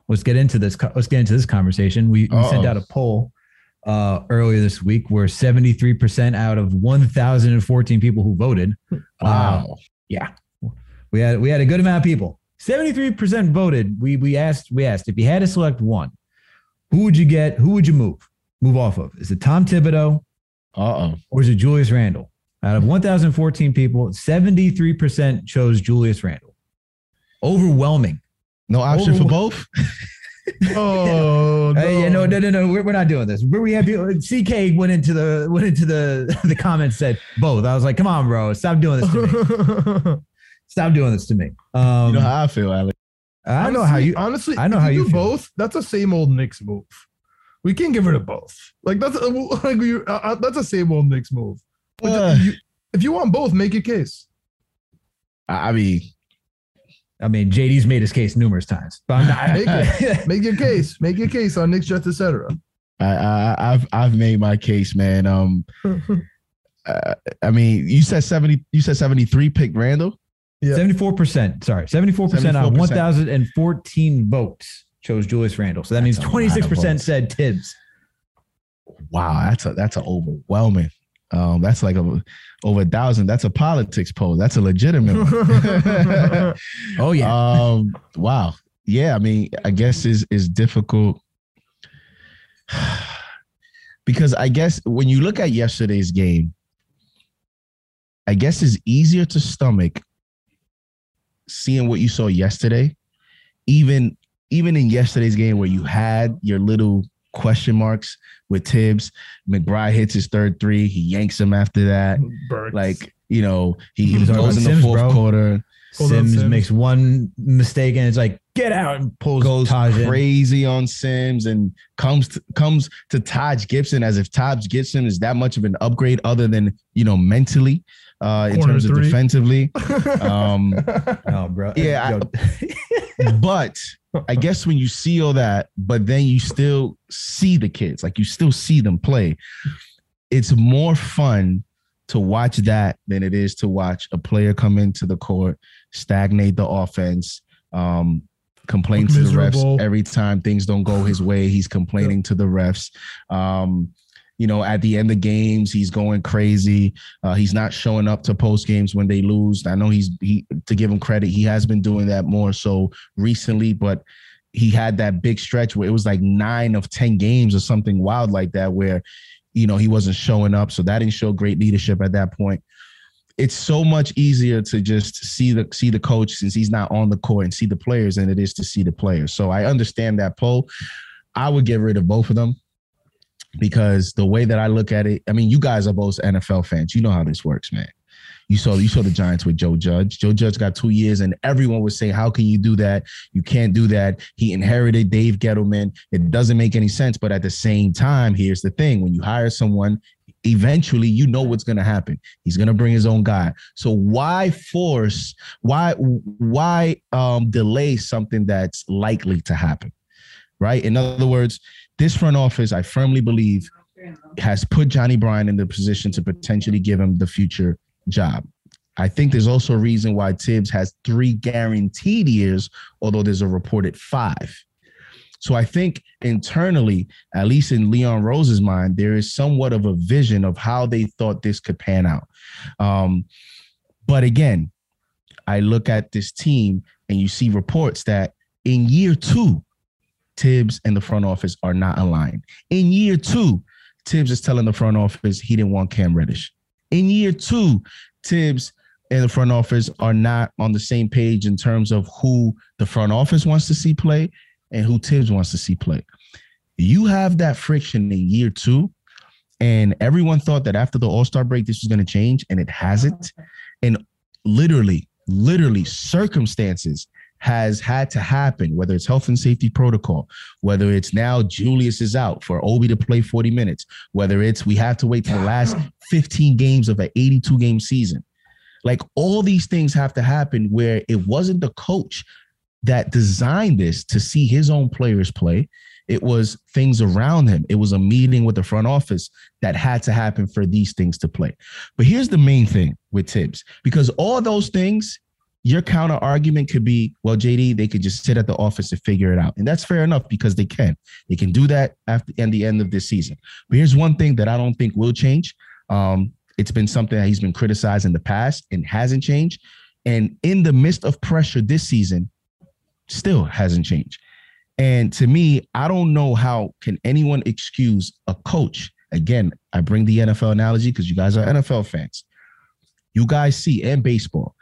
let's get into this. Let's get into this conversation. We, we sent out a poll uh, earlier this week where 73% out of 1,014 people who voted. Wow. Yeah. We had we had a good amount of people. 73% voted. We we asked we asked if you had to select one, who would you get? Who would you move? Move off of? Is it Tom Thibodeau Uh oh. or is it Julius Randle? Out of 1,014 people, 73% chose Julius Randle. Overwhelming. No option for both. oh Hey, yeah, no, no, no, no. We're, we're not doing this. Where we have people, CK went into the went into the the comments said both. I was like, come on, bro, stop doing this to me. Stop doing this to me. Um, you know how I feel, Alex. I know how you. honestly. I know how you do feel. both. That's a same old Knicks move. We can't get rid of both. Like that's a, like you, uh, uh, that's a same old Knicks move. Uh. you- if you want both, make your case. I mean, I mean, JD's made his case numerous times, but I'm Make not. it. Make your case. Make your case on Knicks, Jets, etc. I, I I've I've made my case, man. Um, uh, I mean, you said seventy. You said seventy three. Picked Randle. 74%. Sorry, 74% out of 1,014 votes chose Julius Randle. So that means That's a lot of 26% said Tibbs. Wow, that's a that's an overwhelming. Um, that's like a over a thousand. That's a politics poll. That's a legitimate one. Oh yeah. um wow yeah i mean i guess is is difficult because i guess when you look at yesterday's game i guess it's easier to stomach seeing what you saw yesterday even even in yesterday's game where you had your little question marks with tibbs mcbride hits his third three he yanks him after that Burks. like you know he, He was talking goes in the Sims, fourth bro. quarter Sims, Sims. makes one mistake and it's like, get out and pulls goes Taj in. crazy on Sims and comes to, comes to Taj Gibson as if Taj Gibson is that much of an upgrade other than you know mentally. Uh, in Corner terms of defensively. Um, Oh, bro. Yeah, Yo, but I guess when you see all that, but then you still see the kids, like you still see them play, it's more fun to watch that than it is to watch a player come into the court, stagnate the offense, um, complain Look to the refs every time things don't go his way. He's complaining to the refs. Um, you know, at the end of games, he's going crazy. Uh, he's not showing up to post games when they lose. I know he's he to give him credit, he has been doing that more so recently, but he had that big stretch where it was like nine of 10 games or something wild like that, where you know he wasn't showing up. So that didn't show great leadership at that point. It's so much easier to just see the see the coach since he's not on the court and see the players than it is to see the players. So I understand that poll. I would get rid of both of them because the way that I look at it, I mean, you guys are both NFL fans. You know how this works, man. You saw you saw the Giants with Joe Judge. Joe Judge got two years, and everyone would say, "How can you do that? You can't do that." He inherited Dave Gettleman. It doesn't make any sense. But at the same time, here's the thing: when you hire someone, eventually you know what's going to happen. He's going to bring his own guy. So why force? Why why um, delay something that's likely to happen? Right. In other words, this front office, I firmly believe, has put Johnny Bryant in the position to potentially give him the future job. I think there's also a reason why Tibbs has three guaranteed years, although there's a reported five. So I think internally, at least in Leon Rose's mind, there is somewhat of a vision of how they thought this could pan out. Um, but again, I look at this team and you see reports that in year two, Tibbs and the front office are not aligned. In year two, Tibbs is telling the front office he didn't want Cam Reddish. In year two, Tibbs and the front office are not on the same page in terms of who the front office wants to see play and who Tibbs wants to see play. You have that friction in year two, and everyone thought that after the All Star break, this was going to change, and it hasn't. And literally, literally, circumstances has had to happen, whether it's health and safety protocol, whether it's now Julius is out for Obi to play 40 minutes, whether it's we have to wait to the last 15 games of an 82 game season. Like all these things have to happen where it wasn't the coach that designed this to see his own players play. It was things around him. It was a meeting with the front office that had to happen for these things to play. But here's the main thing with Tibbs because all those things your counter argument could be, well, JD, they could just sit at the office and figure it out. And that's fair enough because they can. They can do that after and the end of this season. But here's one thing that I don't think will change. Um, it's been something that he's been criticized in the past and hasn't changed. And in the midst of pressure this season, still hasn't changed. And to me, I don't know how can anyone excuse a coach. Again, I bring the NFL analogy because you guys are NFL fans. You guys see and baseball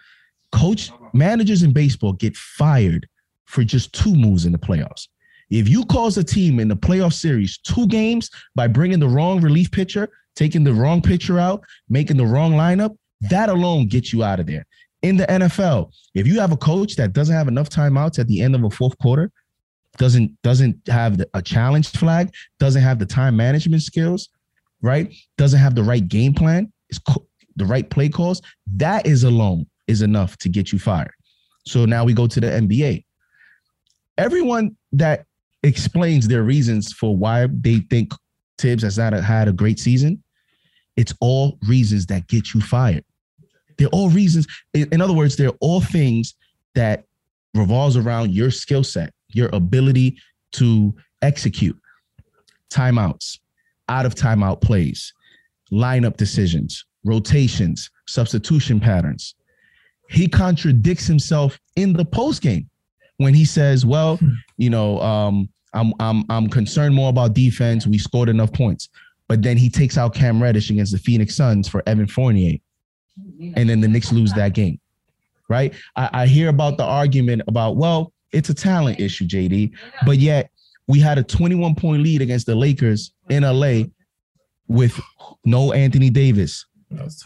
coach managers in baseball get fired for just two moves in the playoffs. If you cause a team in the playoff series two games by bringing the wrong relief pitcher, taking the wrong pitcher out, making the wrong lineup, that alone gets you out of there. In the NFL, if you have a coach that doesn't have enough timeouts at the end of a fourth quarter, doesn't doesn't have a challenge flag, doesn't have the time management skills, right? Doesn't have the right game plan, is co- the right play calls, that is alone is enough to get you fired. So now we go to the NBA. Everyone that explains their reasons for why they think Tibbs has not had a great season, it's all reasons that get you fired. They're all reasons. In other words, they're all things that revolves around your skill set, your ability to execute timeouts, out of timeout plays, lineup decisions, rotations, substitution patterns he contradicts himself in the post game when he says, "Well, you know, um, I'm I'm I'm concerned more about defense. We scored enough points." But then he takes out Cam Reddish against the Phoenix Suns for Evan Fournier, and then the Knicks lose that game. Right? I, I hear about the argument about, well, it's a talent issue, JD, but yet we had a 21 point lead against the Lakers in LA with no Anthony Davis,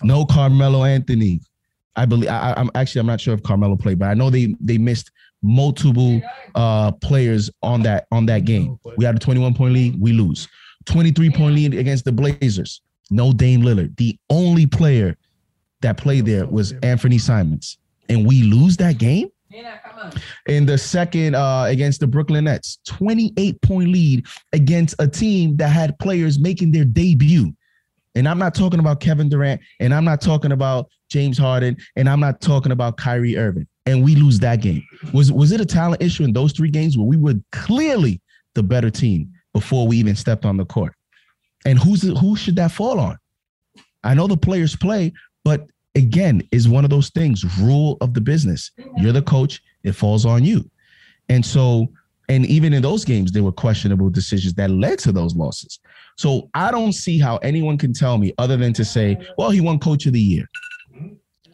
no Carmelo Anthony, I believe I, I'm actually I'm not sure if Carmelo played, but I know they they missed multiple uh players on that on that game. We had a 21 point lead, we lose. 23 point lead against the Blazers. No Dame Lillard. The only player that played there was Anthony Simons, and we lose that game in the second uh, against the Brooklyn Nets. 28 point lead against a team that had players making their debut. And I'm not talking about Kevin Durant, and I'm not talking about James Harden, and I'm not talking about Kyrie Irving. And we lose that game. Was was it a talent issue in those three games where we were clearly the better team before we even stepped on the court? And who's who should that fall on? I know the players play, but again, is one of those things, rule of the business. You're the coach, it falls on you. And so, and even in those games, there were questionable decisions that led to those losses. So I don't see how anyone can tell me other than to say, well, he won coach of the year.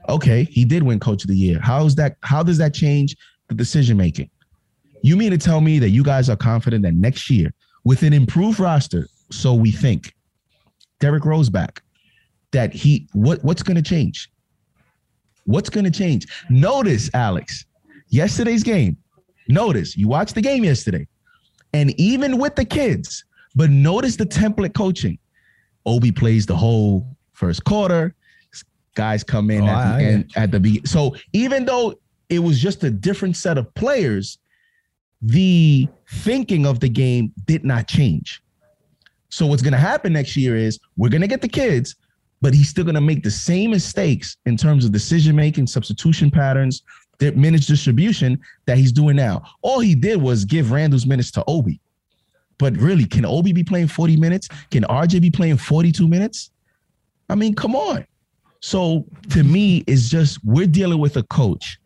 Okay, he did win coach of the year. How is that? How does that change the decision making? You mean to tell me that you guys are confident that next year, with an improved roster, so we think, Derrick Rose back, that he what what's going to change? What's going to change? Notice, Alex, yesterday's game. Notice you watched the game yesterday, and even with the kids, but notice the template coaching. Obi plays the whole first quarter. Guys come in Oh, at the I end at the beginning. So even though it was just a different set of players, the thinking of the game did not change. So what's going to happen next year is we're going to get the kids, but he's still going to make the same mistakes in terms of decision making, substitution patterns, di- minutes distribution that he's doing now. All he did was give Randle's minutes to Obi. But really, can Obi be playing 40 minutes? Can RJ be playing 42 minutes? I mean, come on. So to me, it's just we're dealing with a coach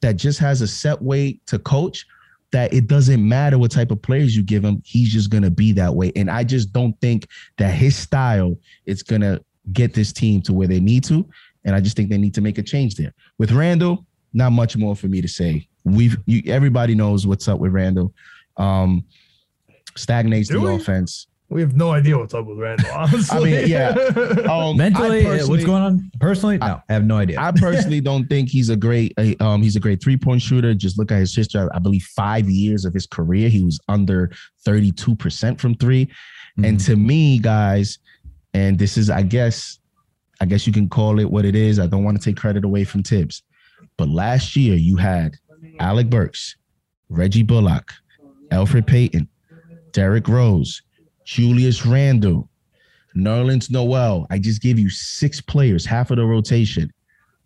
that just has a set way to coach that it doesn't matter what type of players you give him, he's just gonna be that way. And I just don't think that his style is gonna get this team to where they need to. And I just think they need to make a change there. With Randle, not much more for me to say. We've you, everybody knows what's up with Randle. Um, stagnates Do the we? offense. We have no idea what's up with Randle. Honestly, I mean, yeah. Um, Mentally, uh, what's going on? Personally, no, I have no idea. I personally don't think he's a great uh, um he's a great three point shooter. Just look at his history. I believe five years of his career, he was under 32% from 3 And Mhm. to me, guys, and this is, I guess, I guess you can call it what it is. I don't want to take credit away from Tibbs. But last year you had Alec Burks, Reggie Bullock, Elfrid Payton, Derrick Rose, Julius Randle, Nerlens Noel. I just gave you six players, half of the rotation,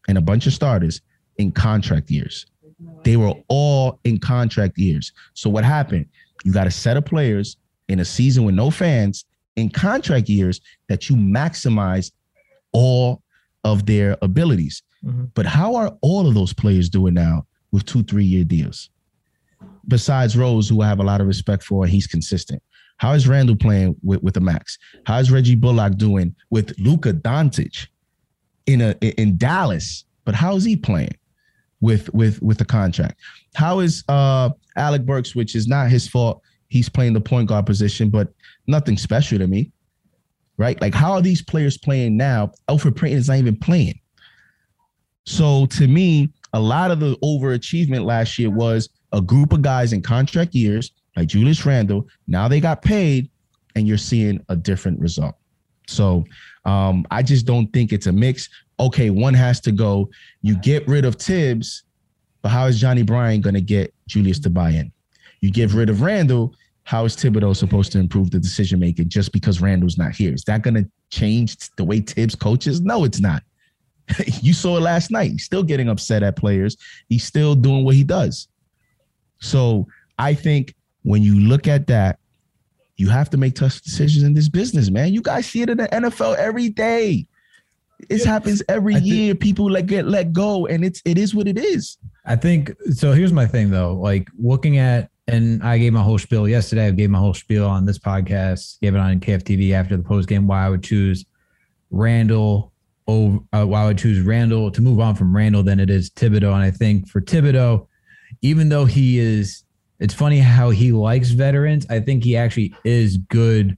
and a bunch of starters in contract years. They were all in contract years. So what happened? You got a set of players in a season with no fans in contract years that you maximize all of their abilities. Mhm. But how are all of those players doing now with two, three year deals? Besides Rose, who I have a lot of respect for, he's consistent. How is Randle playing with, with the max? How is Reggie Bullock doing with Luka Doncic in a in Dallas? But how is he playing with with with the contract? How is uh Alec Burks, which is not his fault, he's playing the point guard position, but nothing special to me. Right? Like, how are these players playing now? Elfrid Payton is not even playing. So to me, a lot of the overachievement last year was a group of guys in contract years, like Julius Randle. Now they got paid, and you're seeing a different result. So um, I just don't think it's a mix. Okay, one has to go. You get rid of Tibbs, but how is Johnny Bryant going to get Julius to buy in? You get rid of Randle. How is Thibodeau supposed to improve the decision making just because Randle's not here? Is that going to change the way Tibbs coaches? No, it's not. you saw it last night. He's still getting upset at players. He's still doing what he does. So I think when you look at that, you have to make tough decisions in this business, man. You guys see it in the NFL every day. It happens every I think- year. People let get let go, and it's it is what it is. I think so. Here's my thing though. Like looking at, and I gave my whole spiel yesterday. I gave my whole spiel on this podcast, gave it on KFTV after the post game. Why I would choose Randle over, uh, why I would choose Randle to move on from Randle than it is Thibodeau. And I think for Thibodeau, even though he is, it's funny how he likes veterans. I think he actually is good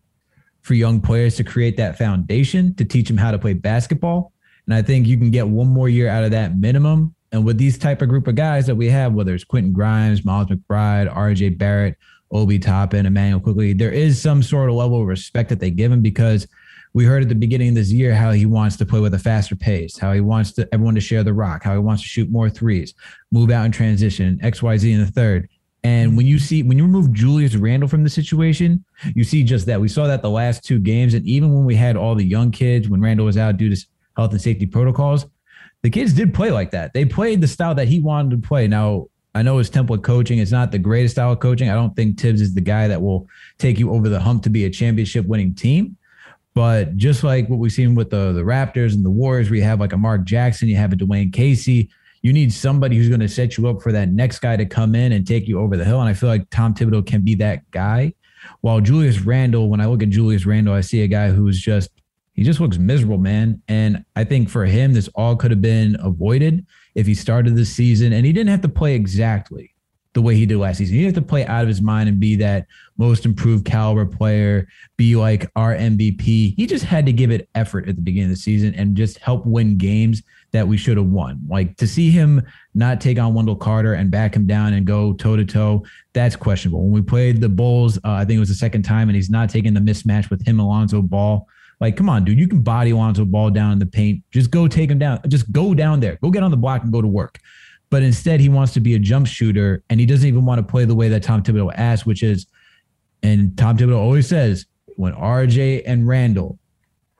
for young players to create that foundation to teach them how to play basketball. And I think you can get one more year out of that minimum. And with these type of group of guys that we have, whether it's Quentin Grimes, Miles McBride, RJ Barrett, Obi Toppin, Immanuel Quickley, there is some sort of level of respect that they give him because We heard at the beginning of this year how he wants to play with a faster pace, how he wants to everyone to share the rock, how he wants to shoot more threes, move out in transition, XYZ in the third. And when you see when you remove Julius Randle from the situation, you see just that. We saw that the last two games, and even when we had all the young kids, when Randle was out due to health and safety protocols, the kids did play like that. They played the style that he wanted to play. Now I know his template coaching is not the greatest style of coaching. I don't think Tibbs is the guy that will take you over the hump to be a championship winning team. But just like what we've seen with the, the Raptors and the Warriors, where you have like a Mark Jackson, you have a Dwane Casey, you need somebody who's going to set you up for that next guy to come in and take you over the hill. And I feel like Tom Thibodeau can be that guy. While Julius Randle, when I look at Julius Randle, I see a guy who's just, he just looks miserable, man. And I think for him, this all could have been avoided if he started the season and he didn't have to play exactly the way he did last season. He had to play out of his mind and be that most improved caliber player, be like our MVP. He just had to give it effort at the beginning of the season and just help win games that we should have won. Like to see him not take on Wendell Carter and back him down and go toe to toe, that's questionable. When we played the Bulls, uh, I think it was the second time, and he's not taking the mismatch with him, Alonzo Ball. Like, come on, dude, you can body Alonzo Ball down in the paint. Just go take him down. Just go down there. Go get on the block and go to work. But instead, he wants to be a jump shooter, and he doesn't even want to play the way that Tom Thibodeau asked, which is, and Tom Thibodeau always says, when RJ and Randle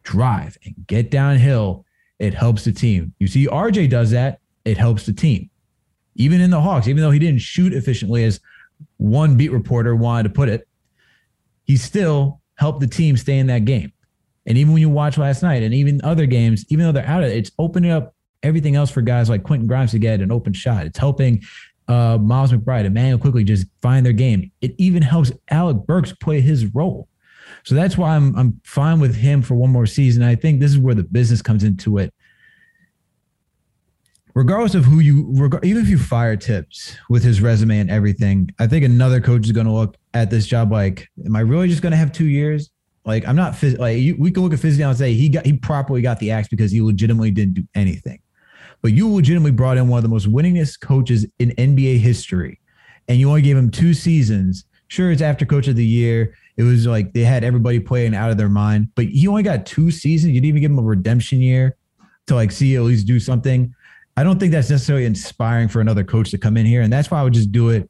drive and get downhill, it helps the team. You see, RJ does that, it helps the team. Even in the Hawks, even though he didn't shoot efficiently as one beat reporter wanted to put it, he still helped the team stay in that game. And even when you watch last night and even other games, even though they're out of it, it's opening up everything else for guys like Quentin Grimes to get an open shot. It's helping uh, Miles McBride and Manuel Quickley just find their game. It even helps Alec Burks play his role. So that's why I'm I'm fine with him for one more season. I think this is where the business comes into it. Regardless of who you, reg- even if you fire Tibbs with his resume and everything, I think another coach is going to look at this job like, am I really just going to have two years? Like I'm not phys- like you, we can look at Fizdale and say he got he properly got the axe because he legitimately didn't do anything but you legitimately brought in one of the most winningest coaches in NBA history, and you only gave him two seasons. Sure, it's after Coach of the Year. It was like they had everybody playing out of their mind, but he only got two seasons. You didn't even give him a redemption year to like see at least do something. I don't think that's necessarily inspiring for another coach to come in here, and that's why I would just do it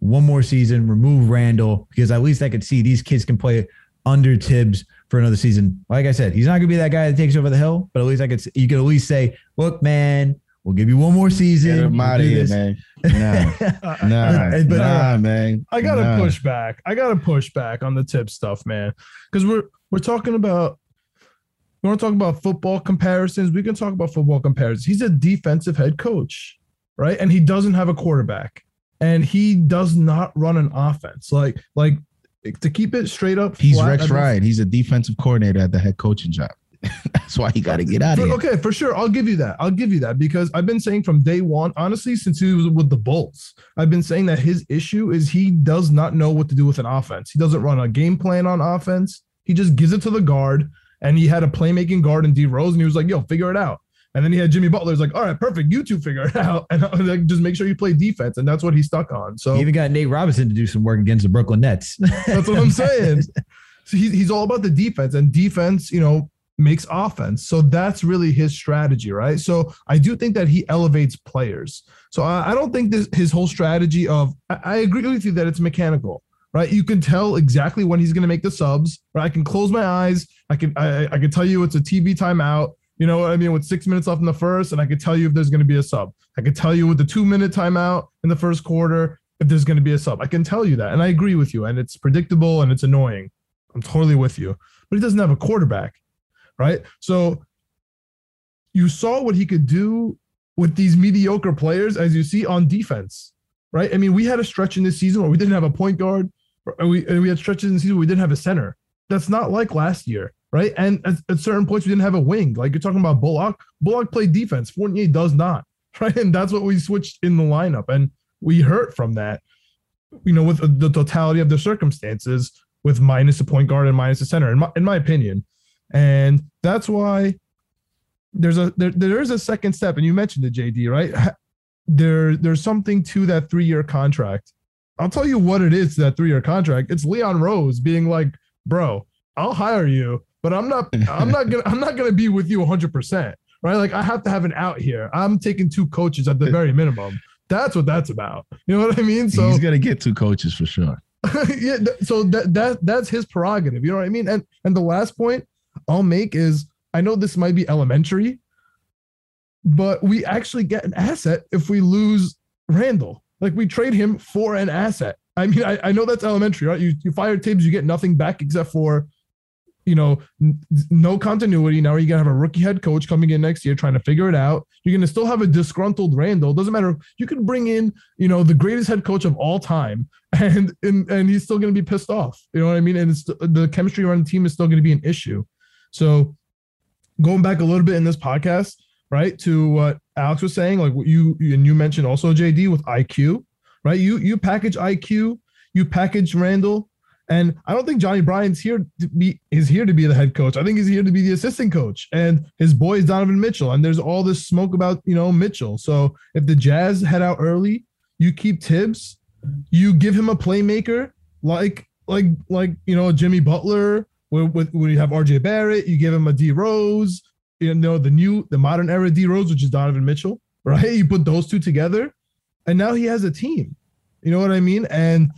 one more season, remove Randle because at least I could see these kids can play under Tibbs for another season. Like I said, he's not going to be that guy that takes over the hill, but at least I could, you could at least say, look, man, we'll give you one more season. Get him We'll out of here, this." man. Nah, nah, But, uh, man. I gotta Nah. push back. I gotta push back on the tip stuff, man. Because we're we're talking about we want to talk about football comparisons. We can talk about football comparisons. He's a defensive head coach, right? And he doesn't have a quarterback, and he does not run an offense. Like like to keep it straight up. He's flat, Rex Ryan. He's a defensive coordinator at the head coaching job. That's why he got to get out of here. okay, for sure. I'll give you that. I'll give you that because I've been saying from day one, honestly, since he was with the Bulls, I've been saying that his issue is he does not know what to do with an offense. He doesn't run a game plan on offense. He just gives it to the guard, and he had a playmaking guard in D Rose, and he was like, "Yo, figure it out." And then he had Jimmy Butler. He's like, "All right, perfect. You two figure it out, and like, just make sure you play defense." And that's what he's stuck on. So He even got Nate Robinson to do some work against the Brooklyn Nets. that's what I'm saying. So he's, he's all about the defense, and defense, you know, makes offense. So that's really his strategy, right? So I do think that he elevates players. So I, I don't think this his whole strategy of I, I agree with you that it's mechanical, right? You can tell exactly when he's going to make the subs. Right? I can close my eyes. I can I, I can tell you it's a TV timeout. You know what I mean? With six minutes left in the first, and I could tell you if there's going to be a sub. I could tell you with the two minute timeout in the first quarter if there's going to be a sub. I can tell you that, and I agree with you. And it's predictable and it's annoying. I'm totally with you. But he doesn't have a quarterback, right? So you saw what he could do with these mediocre players, as you see on defense, right? I mean, we had a stretch in this season where we didn't have a point guard, and we and we had stretches in the season where we didn't have a center. That's not like last year, right? And at, at certain points, we didn't have a wing. Like you're talking about Bullock. Bullock played defense. Fournier does not, right? And that's what we switched in the lineup, and we hurt from that. You know, with the totality of the circumstances, with minus a point guard and minus a center, in my, in my opinion, and that's why there's a there, there is a second step, and you mentioned it, JD, right? There there's something to that three year contract. I'll tell you what it is to that three year contract. It's Leon Rose being like, bro, I'll hire you, but I'm not. I'm not gonna. I'm not gonna be with you 100. percent Right? Like I have to have an out here. I'm taking two coaches at the very minimum. That's what that's about. You know what I mean? So he's gonna get two coaches for sure. yeah. th- So that that that's his prerogative. You know what I mean? And and the last point I'll make is I know this might be elementary, but we actually get an asset if we lose Randle. Like we trade him for an asset. I mean, I, I know that's elementary, right? You you fire Tibbs, you get nothing back except for, you know, n- no continuity. Now you're gonna have a rookie head coach coming in next year trying to figure it out. You're gonna still have a disgruntled Randle. Doesn't matter. You can bring in, you know, the greatest head coach of all time, and and, and he's still gonna be pissed off. You know what I mean? And it's the chemistry around the team is still gonna be an issue. So going back a little bit in this podcast, right, to what Alex was saying, like what you and you mentioned also JD with IQ, right? You you package IQ, you package Randle, and I don't think Johnny Bryant's here to be is here to be the head coach. I think he's here to be the assistant coach, and his boy is Donovan Mitchell. And there's all this smoke about you know Mitchell. So if the Jazz head out early, you keep Tibbs, you give him a playmaker like like like you know Jimmy Butler. With when you have RJ Barrett, you give him a D Rose, you know the new the modern era D Rose, which is Donovan Mitchell, right? You put those two together, and now he has a team. You know what I mean? And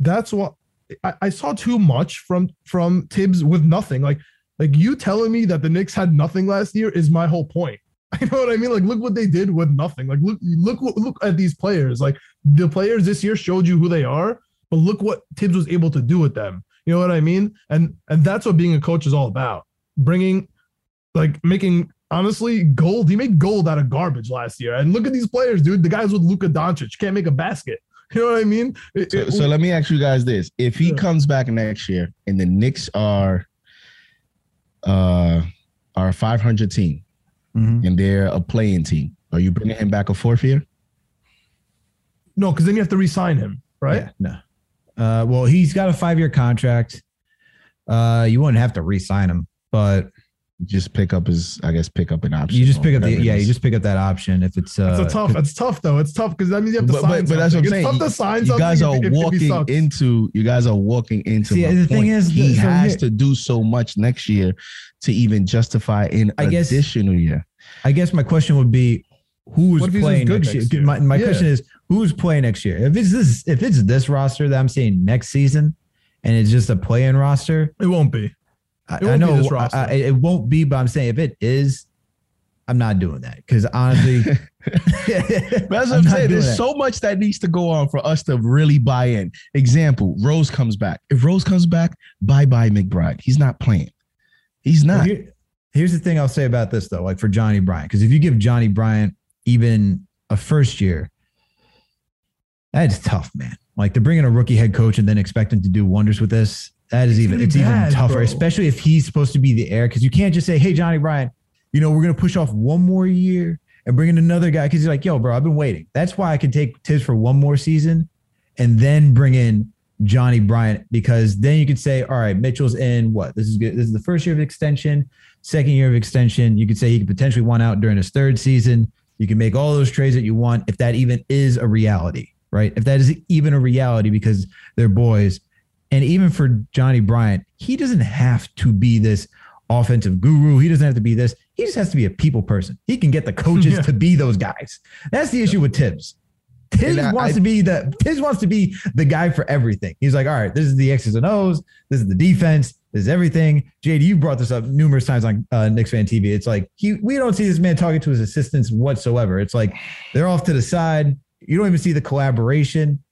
that's what I, I saw too much from from Tibbs with nothing. Like like you telling me that the Knicks had nothing last year is my whole point. You know what I mean? Like look what they did with nothing. Like look look look at these players. Like the players this year showed you who they are, but look what Tibbs was able to do with them. You know what I mean? And and that's what being a coach is all about. Bringing like making honestly gold. He made gold out of garbage last year. And look at these players, dude. The guys with Luka Doncic can't make a basket. You know what I mean? It- So, it- so let me ask you guys this: If he Yeah. comes back next year and the Knicks are uh are a 500 team Mhm. and they're a playing team, are you bringing him back a fourth year? no, because then you have to re-sign him, right? Yeah, no. Uh, well, he's got a five year contract. Uh, you wouldn't have to re-sign him, but You just pick up his, I guess, pick up an option. you just pick up the yeah, you just pick up that option if it's uh It's tough. It's tough though. It's tough because that means you have to But, sign. but, but that's what I'm something. saying. Tough to sign You guys are if- if walking sucks. into. You guys are walking into. See, my the thing is, he so has here- to do so much next year to even justify an I guess- additional year. I guess my question would be who's What if he's playing good next year? next year? My, my Yeah. question is who's playing next year? If it's this if it's this roster that I'm seeing next season and it's just a play-in roster, It won't be. I, I know I- it won't be, but I'm saying if it is, I'm not doing that because honestly, But that's what I'm, not saying. There's that. so much that needs to go on for us to really buy in. Example: Rose comes back. If Rose comes back, bye bye McBride. He's not playing. He's Well, not. here- here's the thing I'll say about this though, like for Johnny Bryant, because if you give Johnny Bryant even a first year, that's tough, man. Like to bring in a rookie head coach and then expect him to do wonders with this, that is It's even it's bad, even tougher, bro. especially if he's supposed to be the heir. Because you can't just say, "Hey, Johnny Bryant, you know we're gonna push off one more year and bring in another guy." Because you're like, "Yo, bro, I've been waiting." That's why I can take Tiz for one more season and then bring in Johnny Bryant because then you could say, all right, Mitchell's in what? This is good. This is the first year of extension, second year of extension. You could say he could potentially want out during his third season. You can make all those trades that you want if that even is a reality, right? If that is even a reality because they're boys. And even for Johnny Bryant, he doesn't have to be this offensive guru. He doesn't have to be this. He just has to be a people person. He can get the coaches Yeah. to be those guys. That's the issue with Tibbs. Tibbs I- wants I- to be the Tibbs wants to be the guy for everything. He's like, all right, this is the X's and O's. This is the defense. This is everything. JD, you brought this up numerous times on uh, Knicks fan TV. It's like he, we don't see this man talking to his assistants whatsoever. It's like they're off to the side. You don't even see the collaboration.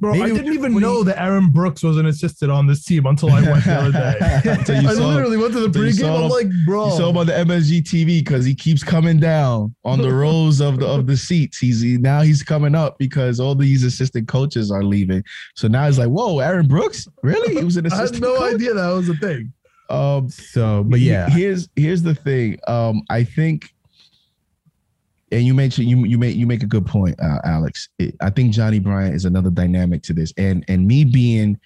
Bro, Maybe I didn't even when know that Aaron Brooks was an assistant on this team until I went the other day. I saw- literally went to the pregame. saw I'm him- like, bro. You saw him on the MSG TV because he keeps coming down on the rows of the of the seats. He's he, now he's coming up because all these assistant coaches are leaving. So now he's like, "Whoa, Aaron Brooks, really? He was an assistant. I had assistant." no coach? idea that was a thing. Um, So, but yeah, here's here's the thing. Um, I think, and you mentioned you you make you make a good point, uh, Alex. It- I think Johnny Bryant is another dynamic to this, and and me being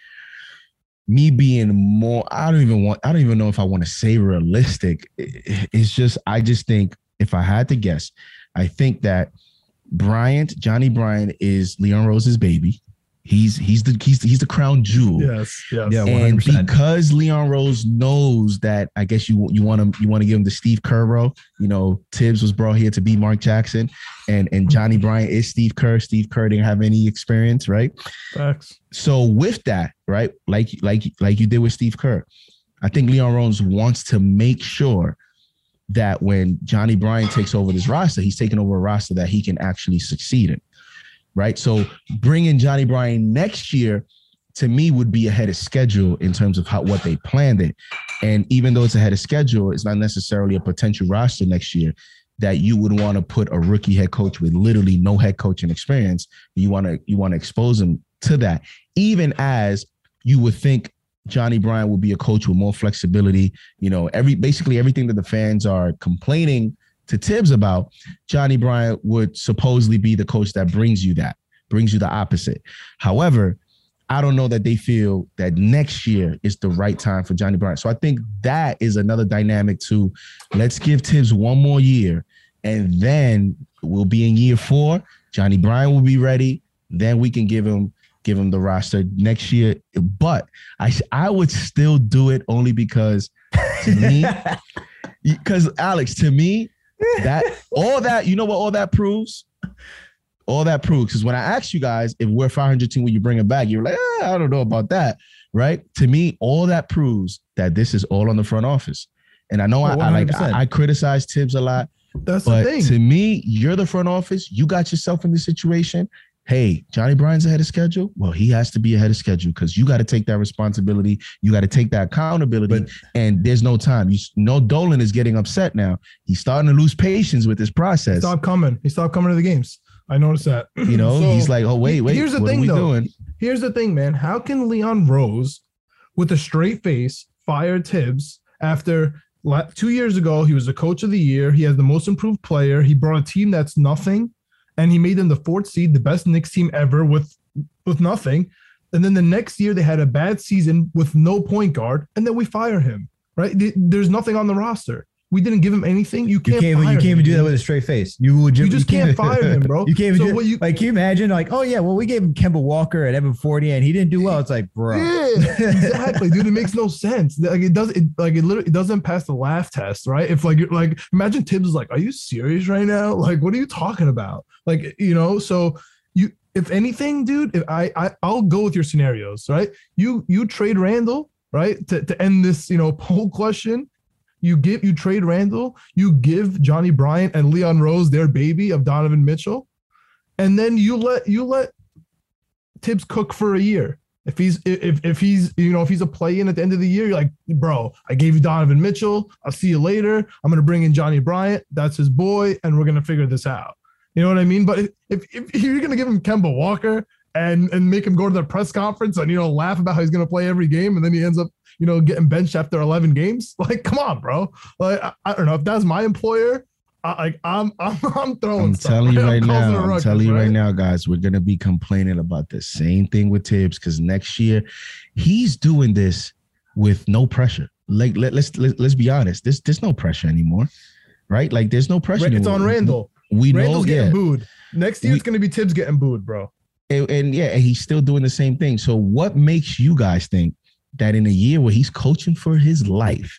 me being more i don't even want i don't even know if i want to say realistic. It's just i just think if i had to guess i think that bryant johnny bryant is leon rose's baby He's he's the he's he's the crown jewel. Yes, yes. Yeah, 100%. and because Leon Rose knows that, I guess you you want to you want to give him the Steve Kerr role. You know, Tibbs was brought here to be Mark Jackson, and and Johnny Bryant is Steve Kerr. Steve Kerr didn't have any experience, right? Facts. So with that, right, like like like you did with Steve Kerr, I think Leon Rose wants to make sure that when Johnny Bryant takes over this roster, he's taking over a roster that he can actually succeed in, right? So bringing Johnny Bryant next year to me would be ahead of schedule in terms of how what they planned it. And even though it's ahead of schedule, it's not necessarily a potential roster next year that you would want to put a rookie head coach with literally no head coaching experience. You want to you want to expose him to that, even as you would think Johnny Bryant would be a coach with more flexibility. You know, every basically everything that the fans are complaining to Tibbs about, Johnny Bryant would supposedly be the coach that brings you that, brings you the opposite. However, I don't know that they feel that next year is the right time for Johnny Bryant. So I think that is another dynamic to let's give Tibbs one more year and then we'll be in year four. Johnny Bryant will be ready. Then we can give him give him the roster next year. But I I would still do it only because to me, because Alex, to me, that all that you know what all that proves. All that proves because when I asked you guys if we're 500 team, will you bring it back? You're like, "Ah, I don't know about that, right? To me, all that proves that this is all on the front office. And I know I, Oh, I like 100%. I, I criticize Tibbs a lot, That's the thing. to me, you're the front office. You got yourself in this situation. Hey, Johnny Bryant's ahead of schedule. Well, he has to be ahead of schedule because you got to take that responsibility. You got to take that accountability. But- and there's no time. You know Dolan is getting upset now. He's starting to lose patience with this process. Stop coming. He stopped coming to the games. I noticed that. You know, So, he's like, oh wait, wait. here's the thing, though. doing? Here's the thing, man. How can Leon Rose, with a straight face, fire Tibbs after two years ago he was the coach of the year? He has the most improved player. He brought a team that's nothing, and he made them the fourth seed, the best Knicks team ever with with nothing. And then the next year they had a bad season with no point guard, and then we fire him. Right? There's nothing on the roster. We didn't give him anything. You You can't. can't, even, you can't even do that with a straight face. You would You just can't fire him, bro. You can't even So do you- like. Can you imagine? Like, oh yeah, well we gave him Kemba Walker at Evan Forty, and he didn't do well. It's like, bro, Yeah, exactly, dude. It makes no sense. Like it does, it like it literally it doesn't pass the laugh test, right? If like you're like imagine Tibbs is like, "Are you serious right now? Like, what are you talking about?" Like, you know, so you if anything, dude, if I, I I'll go with your scenarios, right? You you trade Randle, right, to to end this, you know, poll question. You give you trade Randle, you give Johnny Bryant and Leon Rose their baby of Donovan Mitchell, and then you let you let Tibbs cook for a year. If he's if if he's you know if he's a play in at the end of the year, you're like, bro, I gave you Donovan Mitchell. I'll see you later. I'm gonna bring in Johnny Bryant. That's his boy, and we're gonna figure this out. You know what I mean? But if if, if you're gonna give him Kemba Walker and and make him go to the press conference and you know laugh about how he's gonna play every game, and then he ends up you know getting benched after 11 games, like come on, bro. Like I, I don't know if that's my employer. I, like I'm I'm I'm throwing. I'm stuff, telling you right now. I'm ruckus, telling you right now, guys. We're gonna be complaining about the same thing with Tibbs because next year he's doing this with no pressure. Like let, let's let, let's be honest. There's there's no pressure anymore, right? Like there's no pressure. It's anymore. on Randle. We Randle's know, getting yeah. booed. Next year We- it's gonna be Tibbs getting booed, bro. and, and yeah, and he's still doing the same thing. So what makes you guys think that in a year where he's coaching for his life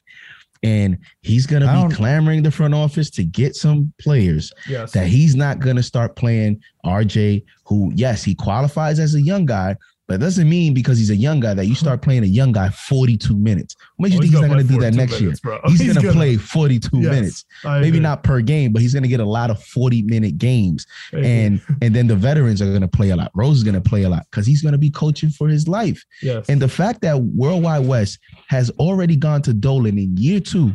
and he's gonna be clamoring the front office to get some players Yes. that he's not gonna start playing RJ, who yes, he qualifies as a young guy, it doesn't mean because he's a young guy that you start playing a young guy 42 minutes. What makes you Oh, think he's not gonna do that 42 next year? minutes, bro. He's, gonna, play 42 Yes, minutes. Maybe not per game, but he's gonna get a lot of 40 minute games and and then the veterans are going to play a lot. Rose is going to play a lot because he's going to be coaching for his life. yes. And the fact that Worldwide Wes has already gone to Dolan in year two,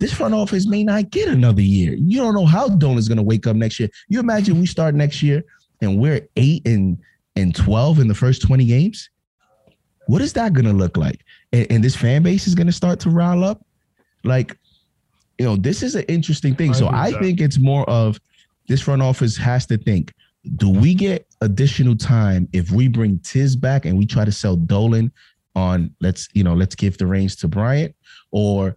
this front office may not get another year. You don't know how Dolan's going to wake up next year. You imagine we start next year and we're eight and and twelve in the first twenty games. What is that going to look like? And, and this fan base is going to start to rile up. Like, you know, this is an interesting thing. So I think it's more of this front office has to think do we get additional time if we bring Tiz back and we try to sell Dolan on let's you know let's give the reins to Bryant or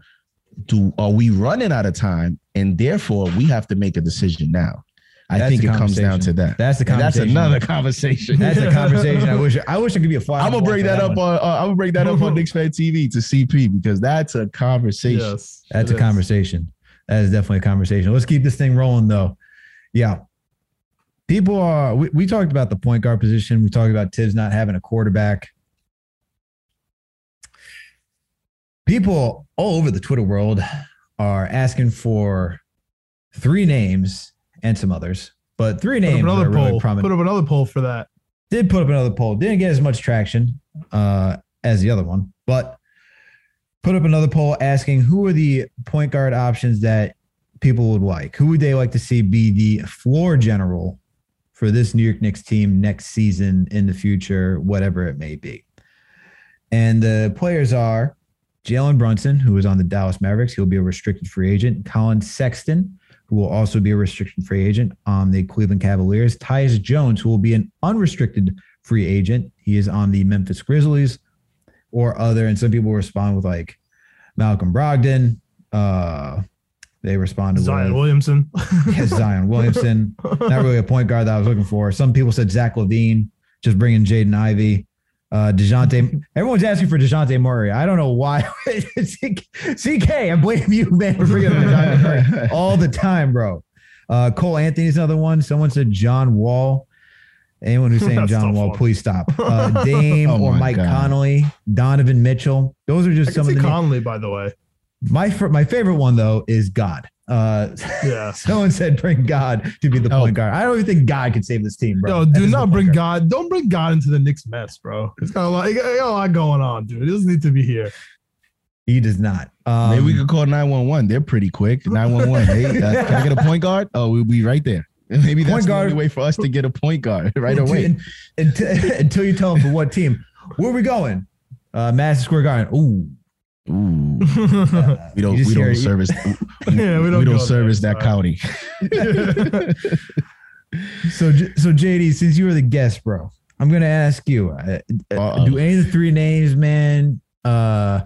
do are we running out of time and therefore we have to make a decision now I That's think it comes down to that. That's the And that's conversation. another conversation. That's a conversation. I wish I wish I could be a fly. I'm gonna wall bring for that up one. on. Uh, I'm gonna bring that up on Knicks Fan TV to CP because that's a conversation. Yes. That's a is. conversation. That is definitely a conversation. Let's keep this thing rolling though. Yeah. People are we, we talked about the point guard position. We talked about Tibbs not having a quarterback. People all over the Twitter world are asking for three names and some others, but three Put names another are really poll. prominent Put up another poll for that. did put up another poll. Didn't get as much traction uh, as the other one, but put up another poll asking who are the point guard options that people would like. Who would they like to see be the floor general for this New York Knicks team next season in the future, whatever it may be. And the players are Jalen Brunson, who is on the Dallas Mavericks. He'll be a restricted free agent. Collin Sexton, who will also be a restriction free agent on the Cleveland Cavaliers. Tyus Jones, who will be an unrestricted free agent. He is on the Memphis Grizzlies or other. And some people respond with like Malcolm Brogdon. Uh, they responded Zion with Williamson. yeah, Zion Williamson. Not really a point guard that I was looking for. Some people said Zach LaVine, just bringing Jaden Ivey. Uh, DeJounte, everyone's asking for DeJounte Murray. I don't know why. CK, I blame you, man, for bringing DeJounte Murray all the time, bro. Uh, Cole Anthony's another one. Someone said John Wall. Anyone who's saying That's John Wall, funny. please stop. Uh, Dame Oh or Mike God. Conley, Donovan Mitchell. Those are just some of the names. Conley, by the way. My my favorite one though is God. Uh, Yeah. someone said bring God to be the Oh. point guard. I don't even think God could save this team, bro. Yo, do not bring guard. God. Don't bring God into the Knicks mess, bro. It's got a lot, got a lot going on, dude. He doesn't need to be here. He does not. Um, Maybe we could call 911. They're pretty quick. 911. Hey, uh, can I get a point guard? Oh, we'll be right there. And maybe that's Point the guard. only way for us to get a point guard right away. un- until, until you tell him for what team. Where are we going? Uh, Madison Square Garden. Ooh, Ooh, yeah, we don't You just we don't service we don't, service there, that county. so so JD, since you were the guest, bro, I'm gonna ask you: uh, uh, Do any of the three names, man? Uh,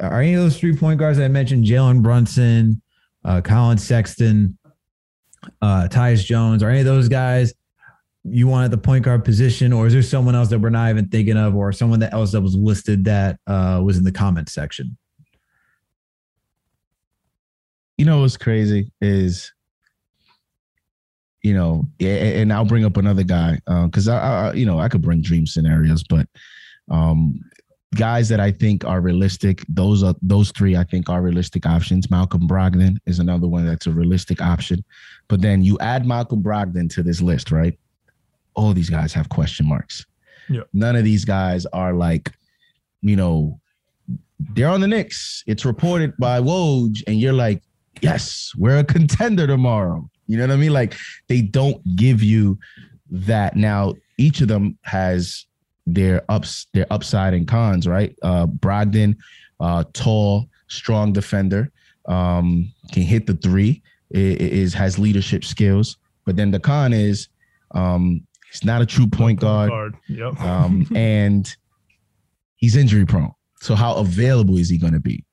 are any of those three point guards that I mentioned? Jalen Brunson, uh, Collin Sexton, uh, Tyus Jones. Are any of those guys you want at the point guard position, or is there someone else that we're not even thinking of, or someone that else that was listed that uh, was in the comment section? You know what's crazy is you know and i'll bring up another guy because I, I you know i could bring dream scenarios but um guys that i think are realistic those are those three i think are realistic options malcolm brogdon is another one that's a realistic option but then you add malcolm brogdon to this list right all these guys have question marks Yeah. none of these guys are like you know they're on the Knicks. It's reported by Woj, and you're like, yes, we're a contender tomorrow. You know what I mean? Like they don't give you that. Now, each of them has their ups, their upside and cons, right? Uh Brogdon, uh, tall, strong defender, um, can hit the three, is has leadership skills. But then the con is um he's not a true point guard Yep. um, and he's injury prone. So how available is he going to be?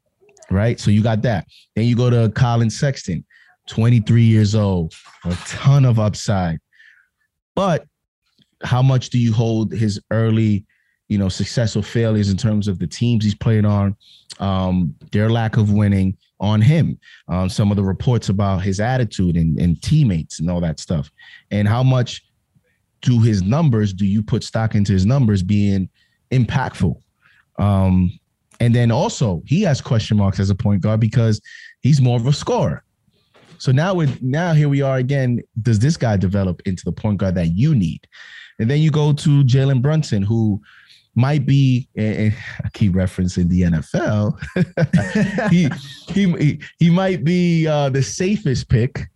Right. So you got that. Then you go to Collin Sexton, 23 years old, a ton of upside. But how much do you hold his early, you know, successful failures in terms of the teams he's played on, um, their lack of winning on him, um, some of the reports about his attitude and, and teammates and all that stuff, and how much do his numbers do you put stock into his numbers being impactful? Um, and then also he has question marks as a point guard because he's more of a scorer. So now with now here we are again. Does this guy develop into the point guard that you need? And then you go to Jalen Brunson, who might be. And I keep referencing the NFL. he, he he he might be uh, the safest pick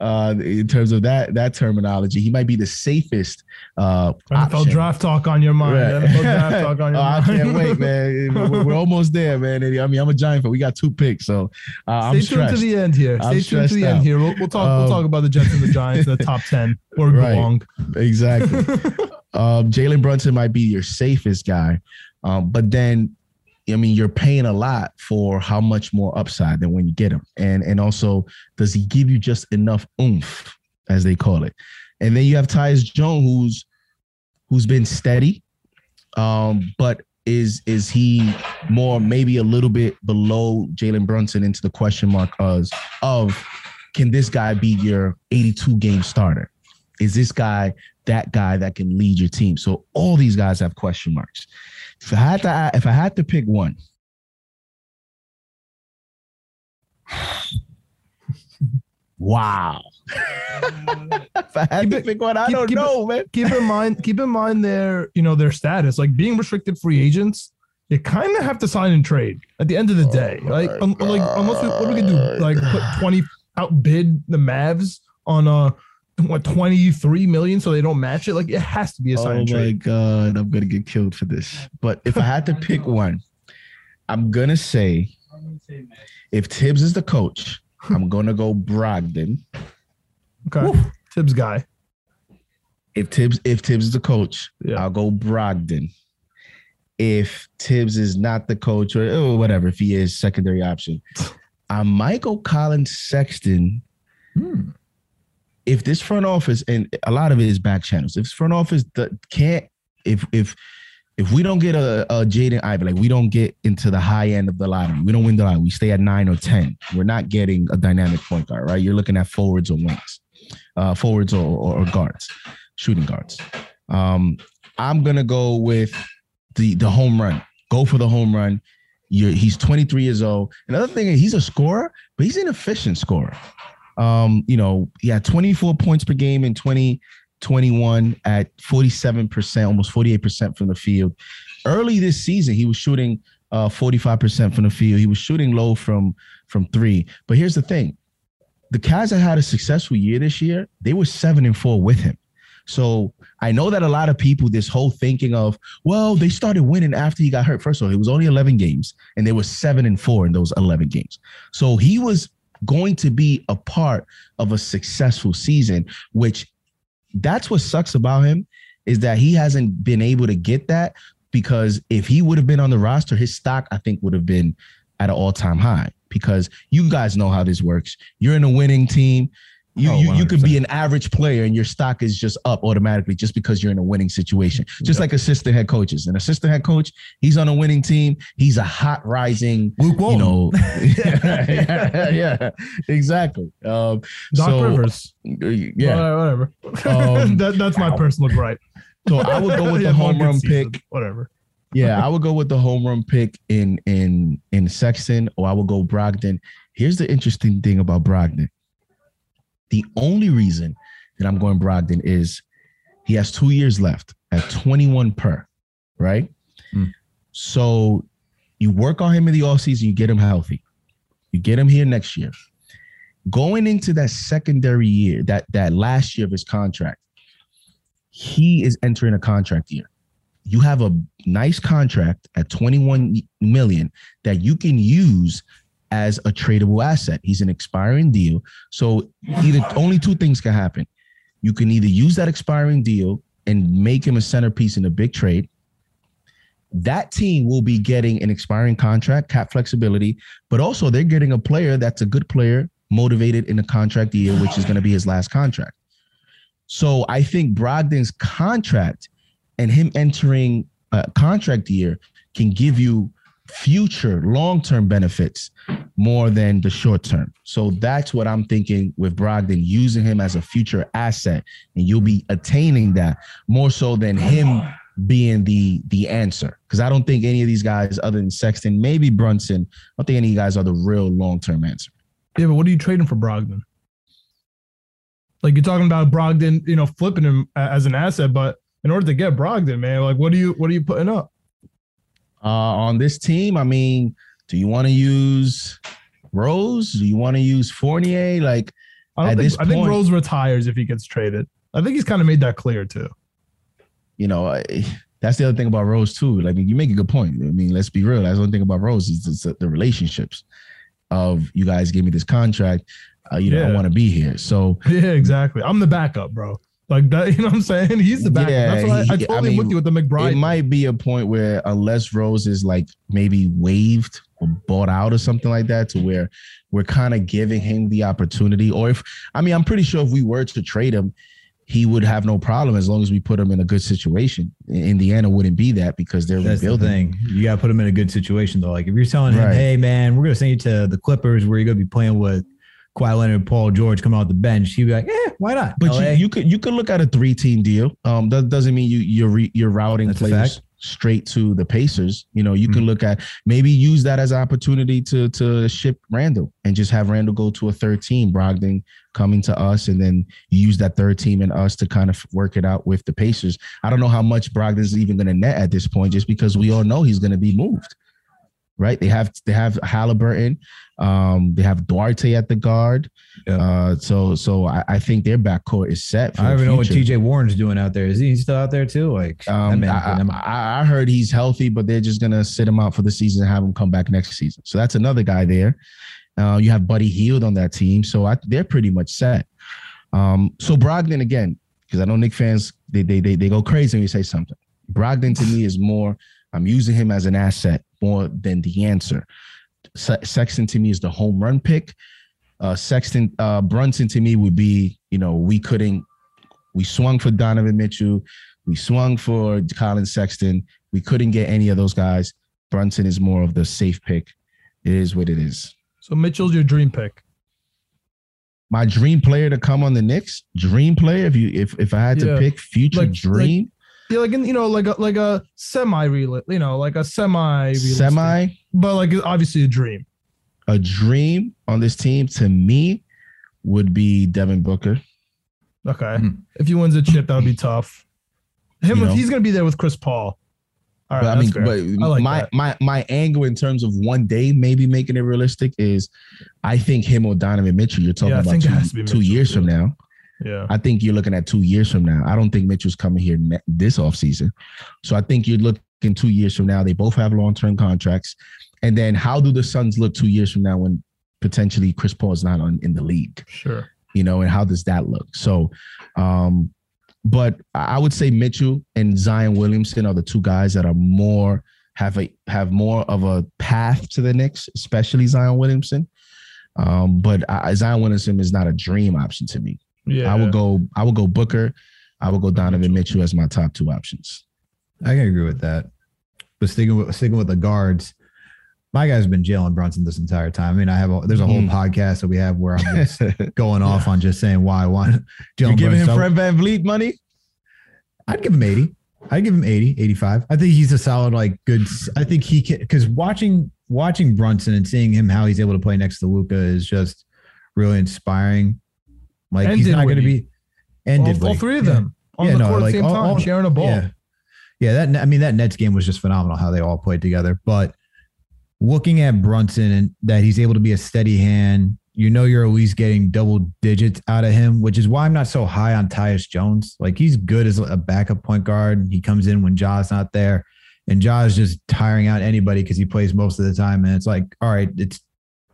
uh, in terms of that that terminology. He might be the safest uh, NFL option. draft talk on your mind. Right. NFL draft talk on your Oh, I can't wait, man. We're, we're almost there, man. I mean, I'm a Giant fan. We got two picks, so uh, Stay tuned to the end here. Stay tuned to the out. end here. We'll, we'll talk. Um, we'll talk about the Jets and the Giants in the top ten where Right. belong. Exactly. um, Jalen Brunson might be your safest guy, um, but then, I mean, you're paying a lot for how much more upside than when you get him, and and also, does he give you just enough oomph as they call it. And then you have Tyus Jones, who's who's been steady, um, but is is he more maybe a little bit below Jalen Brunson into the question mark of, of can this guy be your 82 game starter? Is this guy that guy that can lead your team? So all these guys have question marks. If I had to if I had to pick one, wow. if I had Keep to it- pick one, I keep- don't keep it- know, man. keep in mind, keep in mind their, you know, their status. Like being restricted free agents, you kind of have to sign and trade at the end of the day. Like, un- like unless we, what we gonna do? Like put twenty outbid the Mavs on uh what twenty three million so they don't match it. Like it has to be a sign Oh and my god, I'm gonna get killed for this. But if I had to pick one, I'm gonna say if Thibs is the coach, I'm gonna go Brogdon. Okay, Thibs guy. If Thibs if Thibs is the coach, Yeah. I'll go Brogdon. If Thibs is not the coach or oh, whatever, if he is secondary option, I might go Collin Sexton. Hmm. If this front office and a lot of it is back channels, if front office can't, if if if we don't get a, a Jaden Ivey, like we don't get into the high end of the lottery, we don't win the lottery, we stay at nine or ten. We're not getting a dynamic point guard, right? You're looking at forwards or wings, uh, forwards or, or, or guards, shooting guards. Um, I'm gonna go with the the home run. Go for the home run. You're, he's 23 years old. Another thing he's a scorer, but he's an efficient scorer. Um, you know, had 24 points per game in 2021 at 47%, almost 48% from the field. Early this season, he was shooting uh 45% from the field. He was shooting low from from three. But here's the thing: the Cavs that had a successful year this year, they were seven and four with him. So I know that a lot of people, this whole thinking of, well, they started winning after he got hurt. First of all, it was only 11 games, and they were seven and four in those 11 games. So he was going to be a part of a successful season, which that's what sucks about him is that he hasn't been able to get that because if he would have been on the roster, his stock, I think, would have been at an all-time high because you guys know how this works. You're in a winning team. You, Oh, you, you could be an average player and your stock is just up automatically just because you're in a winning situation. Just like assistant head coaches. An assistant head coach, he's on a winning team. He's a hot rising, Luke you know. yeah, yeah, exactly. Um, Doc so, Rivers. Yeah. All right, whatever. Um, that, that's my personal gripe. So I would go with the one home run season. pick. Whatever. Yeah, I would go with the home run pick in in in Sexton, or I would go Brogdon. Here's the interesting thing about Brogdon. The only reason that I'm going Brogdon is he has two years left at 21 per, right? Hmm. So you work on him in the offseason, you get him healthy. You get him here next year. Going into that secondary year, that that last year of his contract, he is entering a contract year you have a nice contract at 21 million that you can use as a tradable asset. He's an expiring deal. So either only two things can happen. You can either use that expiring deal and make him a centerpiece in a big trade. That team will be getting an expiring contract, cap flexibility, but also they're getting a player that's a good player, motivated in a contract year, which is going to be his last contract. So I think Brogdon's contract and him entering a contract year can give you future long-term benefits more than the short term. So that's what I'm thinking with Brogdon using him as a future asset and you'll be attaining that more so than him being the the answer because I don't think any of these guys other than Sexton, maybe Brunson, I don't think any of you guys are the real long-term answer. Yeah, but what are you trading for Brogdon? Like you're talking about Brogdon, you know, flipping him as an asset, but in order to get Brogdon, man, like what are you what are you putting up? Uh, on this team, I mean, do you want to use Rose? Do you want to use Fournier? Like I don't At think this I think Rose retires if he gets traded. I think he's kind of made that clear too. you know, I, that's the other thing about Rose too. Like you make a good point. I mean, let's be real. That's the one thing about Rose is the, the relationships of you guys give me this contract. Uh, you know, I want to be here. So Yeah, exactly. I'm the backup, bro. Like that, you know what I'm saying? He's the backup. Yeah, That's why I, I he- I totally mean, with you with the McBride. it might be a point where unless Rose is like maybe waived or bought out or something like that, to where we're kind of giving him the opportunity. Or if I mean, I'm pretty sure if we were to trade him, he would have no problem as long as we put him in a good situation. Indiana wouldn't be that because they're That's the rebuilding. thing. You got to put him in a good situation though. Like if you're telling him, Right. "Hey man, we're gonna send you to the Clippers where you're gonna be playing with Kawhi Leonard, Paul George coming off the bench," he'd be like, "Eh, why not?" But you, you could you could look at a three team deal. Um, that doesn't mean you you're re, you're routing That's players straight to the Pacers. You know, you Mhm. can look at maybe use that as an opportunity to to ship Randle and just have Randle go to a third team, Brogdon coming to us, and then use that third team and us to kind of work it out with the Pacers. I don't know how much Brogdon's even going to net at this point, just because we all know he's going to be moved. Right? They have they have Haliburton, um, they have Duarte at the guard. Yeah. Uh, so so I, I think their backcourt is set. For I don't even know what. TJ Warren's doing out there. Is he still out there too? Like Um, I, I, I heard he's healthy, but they're just gonna sit him out for the season and have him come back next season. So that's another guy there. Uh, you have Buddy Hield on that team, so I, they're pretty much set. Um, so Brogdon again, because I know Knick fans they, they they they go crazy when you say something. Brogdon to me is more. I'm using him as an asset more than the answer. Se- Sexton to me is the home run pick. Uh, Sexton uh, Brunson to me would be, you know, we couldn't. We swung for Donovan Mitchell. We swung for Collin Sexton. We couldn't get any of those guys. Brunson is more of the safe pick. It is what it is. So Mitchell's your dream pick. My dream player to come on the Knicks, dream player. If you if if I had to pick future Like- dream, Yeah, like in, you know, like a like a semi real, you know, like a semi semi but like obviously a dream. a dream on this team to me would be Devin Booker. Okay, Hmm. if he wins a chip, that would be tough. Him, You know? he's gonna be there with Chris Paul. All right, but I mean, fair. but I like my that. my my angle in terms of one day maybe making it realistic is, I think him or Donovan Mitchell. You're talking Yeah, about think it has to two, two Mitchell, years from now. Yeah, I think you're looking at two years from now. I don't think Mitchell's coming here ne- this offseason. So I think you're looking two years from now. They both have long term contracts. And then how do the Suns look two years from now when potentially Chris Paul is not on in the league? sure. You know, and how does that look? So, um, but I would say Mitchell and Zion Williamson are the two guys that are more have a have more of a path to the Knicks, especially Zion Williamson. Um, but I, Zion Williamson is not a dream option to me. Yeah, I would go. I would go Booker. I would go Donovan Mitchell as my top two options. I can agree with that. But sticking with sticking with the guards, my guy's been Jalen Brunson this entire time. I mean, I have a, there's a whole Mhm. podcast that we have where I'm just going off on just saying why I want Jalen Brunson. So VanVleet money? I'd give him 80. I'd give him 80, 85. I think he's a solid, like good. I think he can because watching watching Brunson and seeing him how he's able to play next to Luka is just really inspiring. Like And he's not going to be and all, all three of Yeah. them on Yeah, the no, court at the same all- time, all- sharing a ball. Yeah. Yeah, that I mean that Nets game was just phenomenal how they all played together. But looking at Brunson and that he's able to be a steady hand, you know you're at least getting double digits out of him, which is why I'm not so high on Tyus Jones. Like he's good as a backup point guard. He comes in when Ja's not there. And Ja is just tiring out anybody because he plays most of the time. And it's like, all right, it's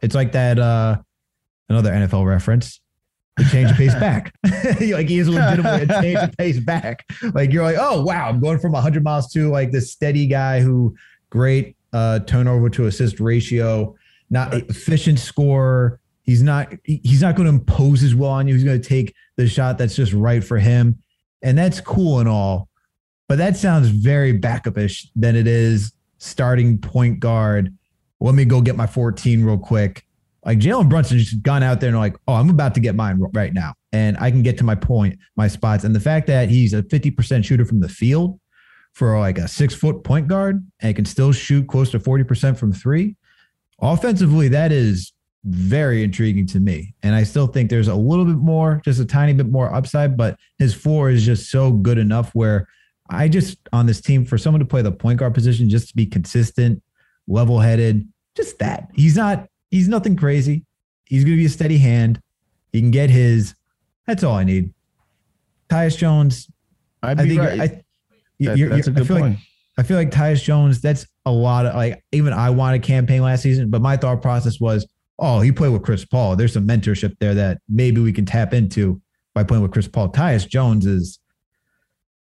it's like that uh another NFL reference. Change of pace back. like he is legitimately a change of pace back. Like you're like, oh wow, I'm going from 100 miles to like this steady guy who great uh turnover to assist ratio, not efficient scorer. He's not he's not going to impose his will on you. He's going to take the shot that's just right for him, and that's cool and all. But that sounds very backupish than it is starting point guard. Let me go get my 14 real quick. Like Jalen Brunson just gone out there and like, oh, I'm about to get mine right now. And I can get to my point, my spots. And the fact that he's a 50% shooter from the field for like a six foot point guard and can still shoot close to 40% from three, offensively, that is very intriguing to me. And I still think there's a little bit more, just a tiny bit more upside, but his floor is just so good enough where I just on this team for someone to play the point guard position, just to be consistent, level headed, just that. He's not, he's nothing crazy. He's going to be a steady hand. He can get his. That's all I need. Tyus Jones, I think right. I, That- you're, that's a you're, I good feel point. like I feel like Tyus Jones. That's a lot of like. Even I wanted campaign last season, but my thought process was, oh, he played with Chris Paul. There's some mentorship there that maybe we can tap into by playing with Chris Paul. Tyus Jones is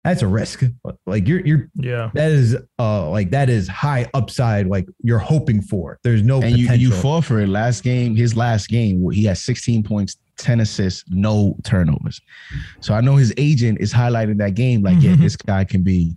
that's a risk. Like you're you're Yeah. that is uh like that is high upside. Like you're hoping for. There's no and you, potential. you fought for it last game. His last game, he had 16 points, 10 assists, no turnovers. So I know his agent is highlighting that game like, yeah, this guy can be,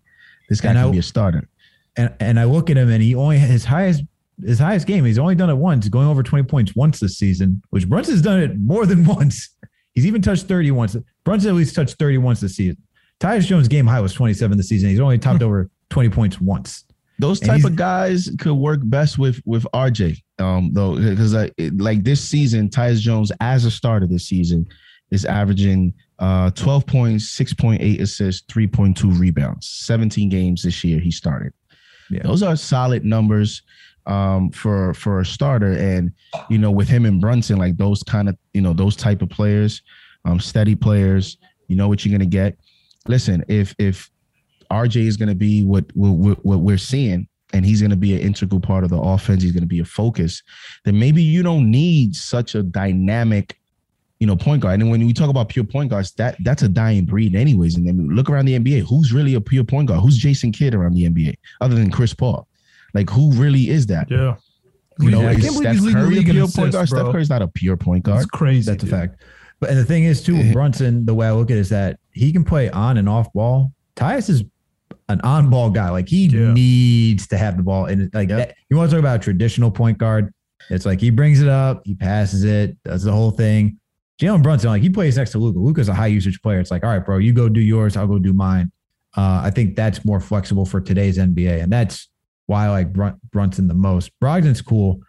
this guy And can I- be a starter. and and I look at him and he only his highest his highest game. He's only done it once, going over 20 points once this season, which Brunson's done it more than once. He's even touched 30 once. Brunson at least touched 30 once this season. Tyus Jones' game high was 27 this season. He's only topped over 20 points once. Those type of guys could work best with with RJ. Um, though, because like this season, Tyus Jones as a starter this season is averaging uh 12 points, 6.8 assists, 3.2 rebounds. 17 games this year he started. Yeah. Those are solid numbers um for for a starter. And you know, with him and Brunson, like those kind of you know those type of players, um, steady players. You know what you're gonna get. Listen, if if RJ is going to be what, what what we're seeing, and he's going to be an integral part of the offense. He's going to be a focus. Then maybe you don't need such a dynamic, you know, point guard. And when we talk about pure point guards, that that's a dying breed, anyways. And then look around the NBA. Who's really a pure point guard? Who's Jason Kidd around the NBA, other than Chris Paul? Like, who really is that? Yeah. You know, I is can't believe Steph he's Curry a league pure assists, point guard? bro. Steph Curry's not a pure point guard. That's crazy. That's a fact. But and the thing is too, with Brunson, the way I look at it is that he can play on and off ball. Tyus is an on ball guy. Like he Yeah. needs to have the ball. And like Yep. that, you want to talk about a traditional point guard. It's like he brings it up, he passes it, does the whole thing. Jalen Brunson, like he plays next to Luka. Luka's a high usage player. It's like, all right, bro, you go do yours, I'll go do mine. Uh, I think that's more flexible for today's NBA, and that's why I like Brun- Brunson the most. Brogdon's cool.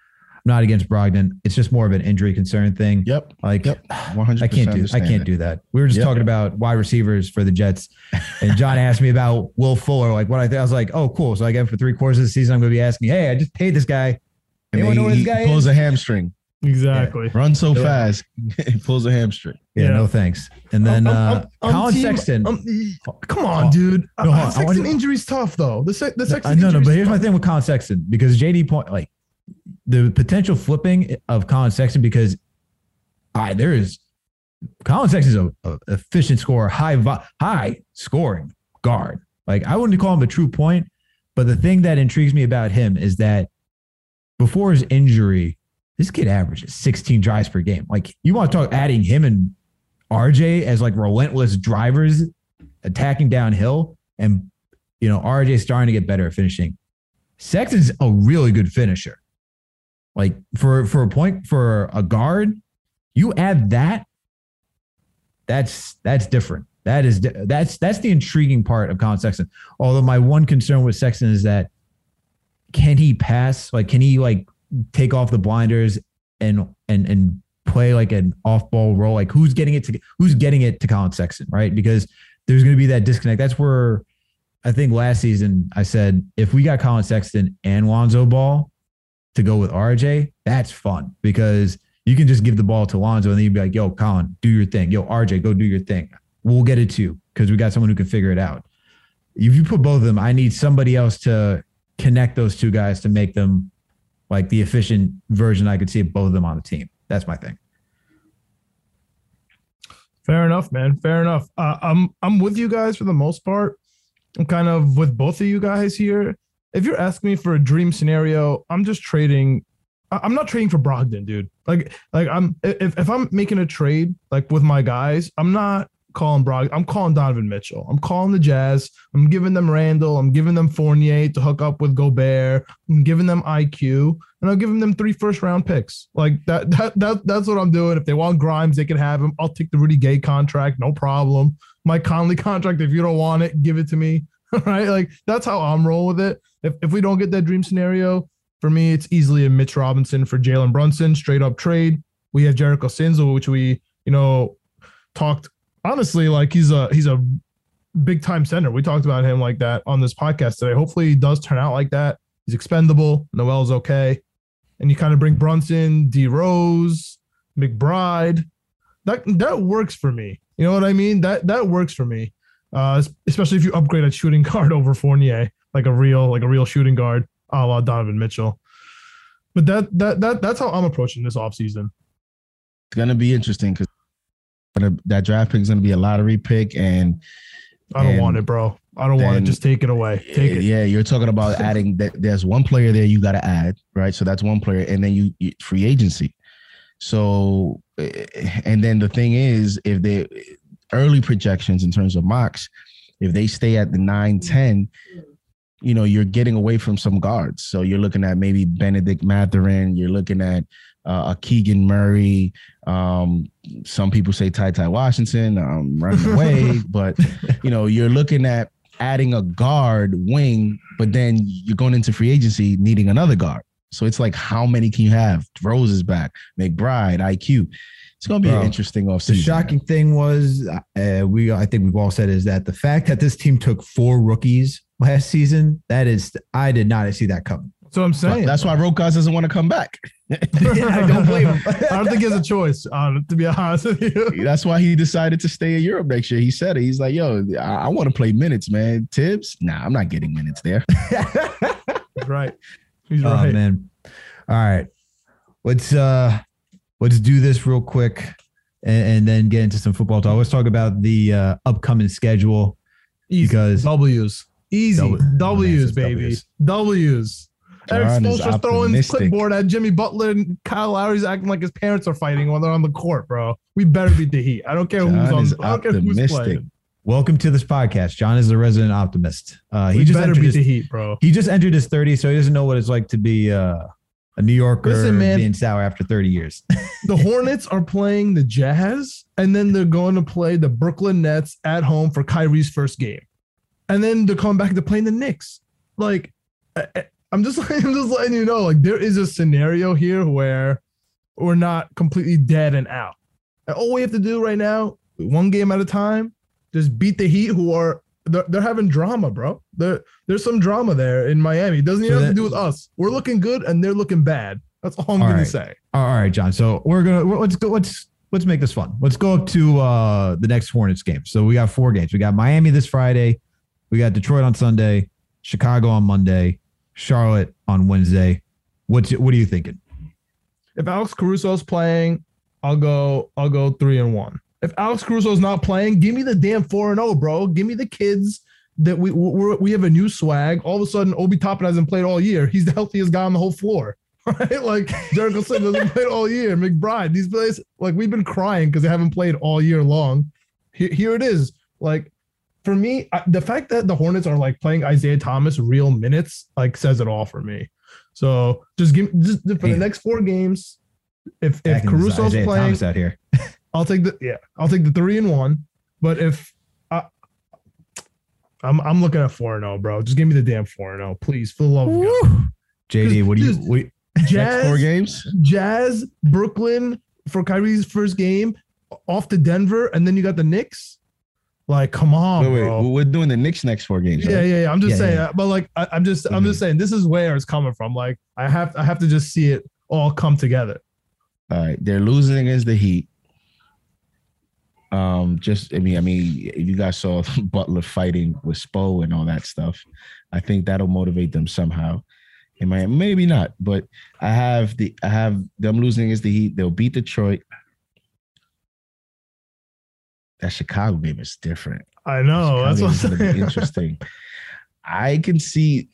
I'm not against Brogdon. It's just more of an injury concern thing. Yep. Like, Yep. 100. I can't do I can't do that. We were just Yep. talking about wide receivers for the Jets, and John asked me about Will Fuller. Like what I think, I was like, oh, cool. So I get for three quarters of the season. I'm going to be asking, hey, I just paid this guy. And Anyone know what he, this guy he pulls is? a hamstring. Exactly. Run so Yeah. fast, he pulls a hamstring. Yeah, Yeah. no thanks. And then I'm- uh, I'm- I'm Collin team- Sexton. I'm- come on, Oh. dude. No, hold on. I Sexton want- injury's tough though. The se- the Uh, Sexton no, no, injury's but here's my thing with Collin Sexton because JD point like the potential flipping of Collin Sexton because I there is Collin Sexton's a, a efficient scorer, high high scoring guard. Like I wouldn't call him a true point, but the thing that intrigues me about him is that before his injury, this kid averages 16 drives per game. Like you want to talk adding him and RJ as like relentless drivers attacking downhill and you know, RJ starting to get better at finishing. Sexton's a really good finisher. Like for for a point for a guard, you add that. That's that's different. That is that's that's the intriguing part of Collin Sexton. Although my one concern with Sexton is that can he pass? Like, can he like take off the blinders and and and play like an off ball role? Like, who's getting it to who's getting it to Collin Sexton, right? Because there's going to be that disconnect. That's where I think last season I said if we got Collin Sexton and Lonzo Ball to go with RJ, that's fun because you can just give the ball to Lonzo and then you'd be like, yo, Collin, do your thing. Yo, RJ, go do your thing. We'll get it too because we got someone who can figure it out. If you put both of them, I need somebody else to connect those two guys to make them like the efficient version I could see of both of them on the team. That's my thing. Fair enough, man. Fair enough. Uh, I'm I'm with you guys for the most part. I'm kind of with both of you guys here. If you're asking me for a dream scenario, I'm just trading. I'm not trading for Brogdon, dude. Like, like I'm if, if I'm making a trade like with my guys, I'm not calling Brogdon. I'm calling Donovan Mitchell. I'm calling the Jazz. I'm giving them Randle. I'm giving them Fournier to hook up with Gobert. I'm giving them IQ, and I'm giving them three first round picks. Like that. That that that's what I'm doing. If they want Grimes, they can have him. I'll take the Rudy Gay contract, no problem. Mike Conley contract. If you don't want it, give it to me. right? Like that's how I'm rolling with it. If if we don't get that dream scenario, for me, it's easily a Mitch Robinson for Jalen Brunson, straight up trade. We have Jericho Sinzel, which we, you know, talked honestly like he's a he's a big time center. We talked about him like that on this podcast today. Hopefully he does turn out like that. He's expendable. Noel's okay. And you kind of bring Brunson, D Rose, McBride. That that works for me. You know what I mean? That that works for me. Uh, especially if you upgrade a shooting guard over Fournier, like a real like a real shooting guard, a la Donovan Mitchell. But that that that that's how I'm approaching this offseason. It's gonna be interesting because that draft pick is gonna be a lottery pick, and I don't And want it, bro. I don't want it. Just take it away. Take it. Yeah, you're talking about adding that. There's one player there you got to add, right? So that's one player, and then you, you free agency. So, eh, and then the thing is, if they early projections in terms of mocks, if they stay at the 9 10, you know, you're getting away from some guards. So you're looking at maybe Bennedict Mathurin, you're looking at uh, a Keegan Murray. Um, some people say Ty Ty Washington, um, running away, but you know, you're looking at adding a guard wing, but then you're going into free agency needing another guard. So it's like, how many can you have? Rose is back, McBride, IQ. It's going to be Bro, an interesting offseason. The shocking thing was, uh, we I think we've all said is that the fact that this team took four rookies last season, that is, I did not see that coming. That's what I'm saying. That's why Rokas doesn't want to come back. I don't blame him. I don't think he has a choice, uh, to be honest with you. That's why he decided to stay in Europe next year. He said it. He's like, yo, I, I want to play minutes, man. Thibs, nah, I'm not getting minutes there. Right. He's Oh right. man. All right. Let's uh let's do this real quick and, and then get into some football talk. Let's talk about the uh upcoming schedule Easy. because W's. Easy. W- W's, baby. W's. W's. Eric John Spoelstra's throwing his clipboard at Jimmy Butler and Kyle Lowry's acting like his parents are fighting while they're on the court, bro. We better beat the Heat. I don't care who's on. I don't care who's playing. welcome to this podcast. John is the resident optimist. Uh he we just better beat his, the Heat, bro. he just entered his 30, so he doesn't know what it's like to be uh a New Yorker Listen, man. being sour after 30 years. the Hornets are playing the Jazz, and then they're going to play the Brooklyn Nets at home for Kyrie's first game, and then they're coming back to playing the Knicks. Like, I, I'm just, I'm just letting you know, like there is a scenario here where we're not completely dead and out. And all we have to do right now, one game at a time, just beat the Heat, who are they're, they're having drama, bro. There, there's some drama there in Miami. It doesn't even So have to do with us. We're looking good, and they're looking bad. That's all I'm All gonna right. say. All right, John. So we're gonna let's go. Let's let's make this fun. Let's go up to uh the next Hornets game. So we got four games. We got Miami this Friday. We got Detroit on Sunday. Chicago on Monday. Charlotte on Wednesday. What's what are you thinking? if Alex Caruso's playing, I'll go I'll go three and one. If Alex Caruso's not playing, give me the damn four and zero, bro. Give me the kids that we we're, we have a new swag. All of a sudden, Obi Toppin hasn't played all year. He's the healthiest guy on the whole floor, right? Like Jericho Sims hasn't played all year. McBride, these plays like we've been crying because they haven't played all year long. Here, here it is. Like for me, I, the fact that the Hornets are like playing Isaiah Thomas real minutes like says it all for me. So just give me just for the next four games. If if Caruso's playing, Thomas out here. I'll take the yeah, I'll take the three and one. But if I, I'm I'm looking at four and zero, bro. Just give me the damn four and zero, please. For the love of God. JD, what do you? What, Next four games. Jazz, Brooklyn for Kyrie's first game, off to Denver, and then you got the Knicks. Like, come on, wait, wait. bro. We're doing the Knicks next four games. Yeah, right? yeah, yeah. I'm just Yeah, saying, yeah. that, but like, I, I'm just, I'm just saying, this is where it's coming from. Like, I have, I have to just see it all come together. All right, they're losing against the Heat. Um, just I mean, I mean, if you guys saw Butler fighting with Spo and all that stuff, I think that'll motivate them somehow. It might, maybe not, but I have the I have them losing against the Heat. They'll beat Detroit. That Chicago game is different. I know. That's what Chicago I'm is gonna be interesting. I can see.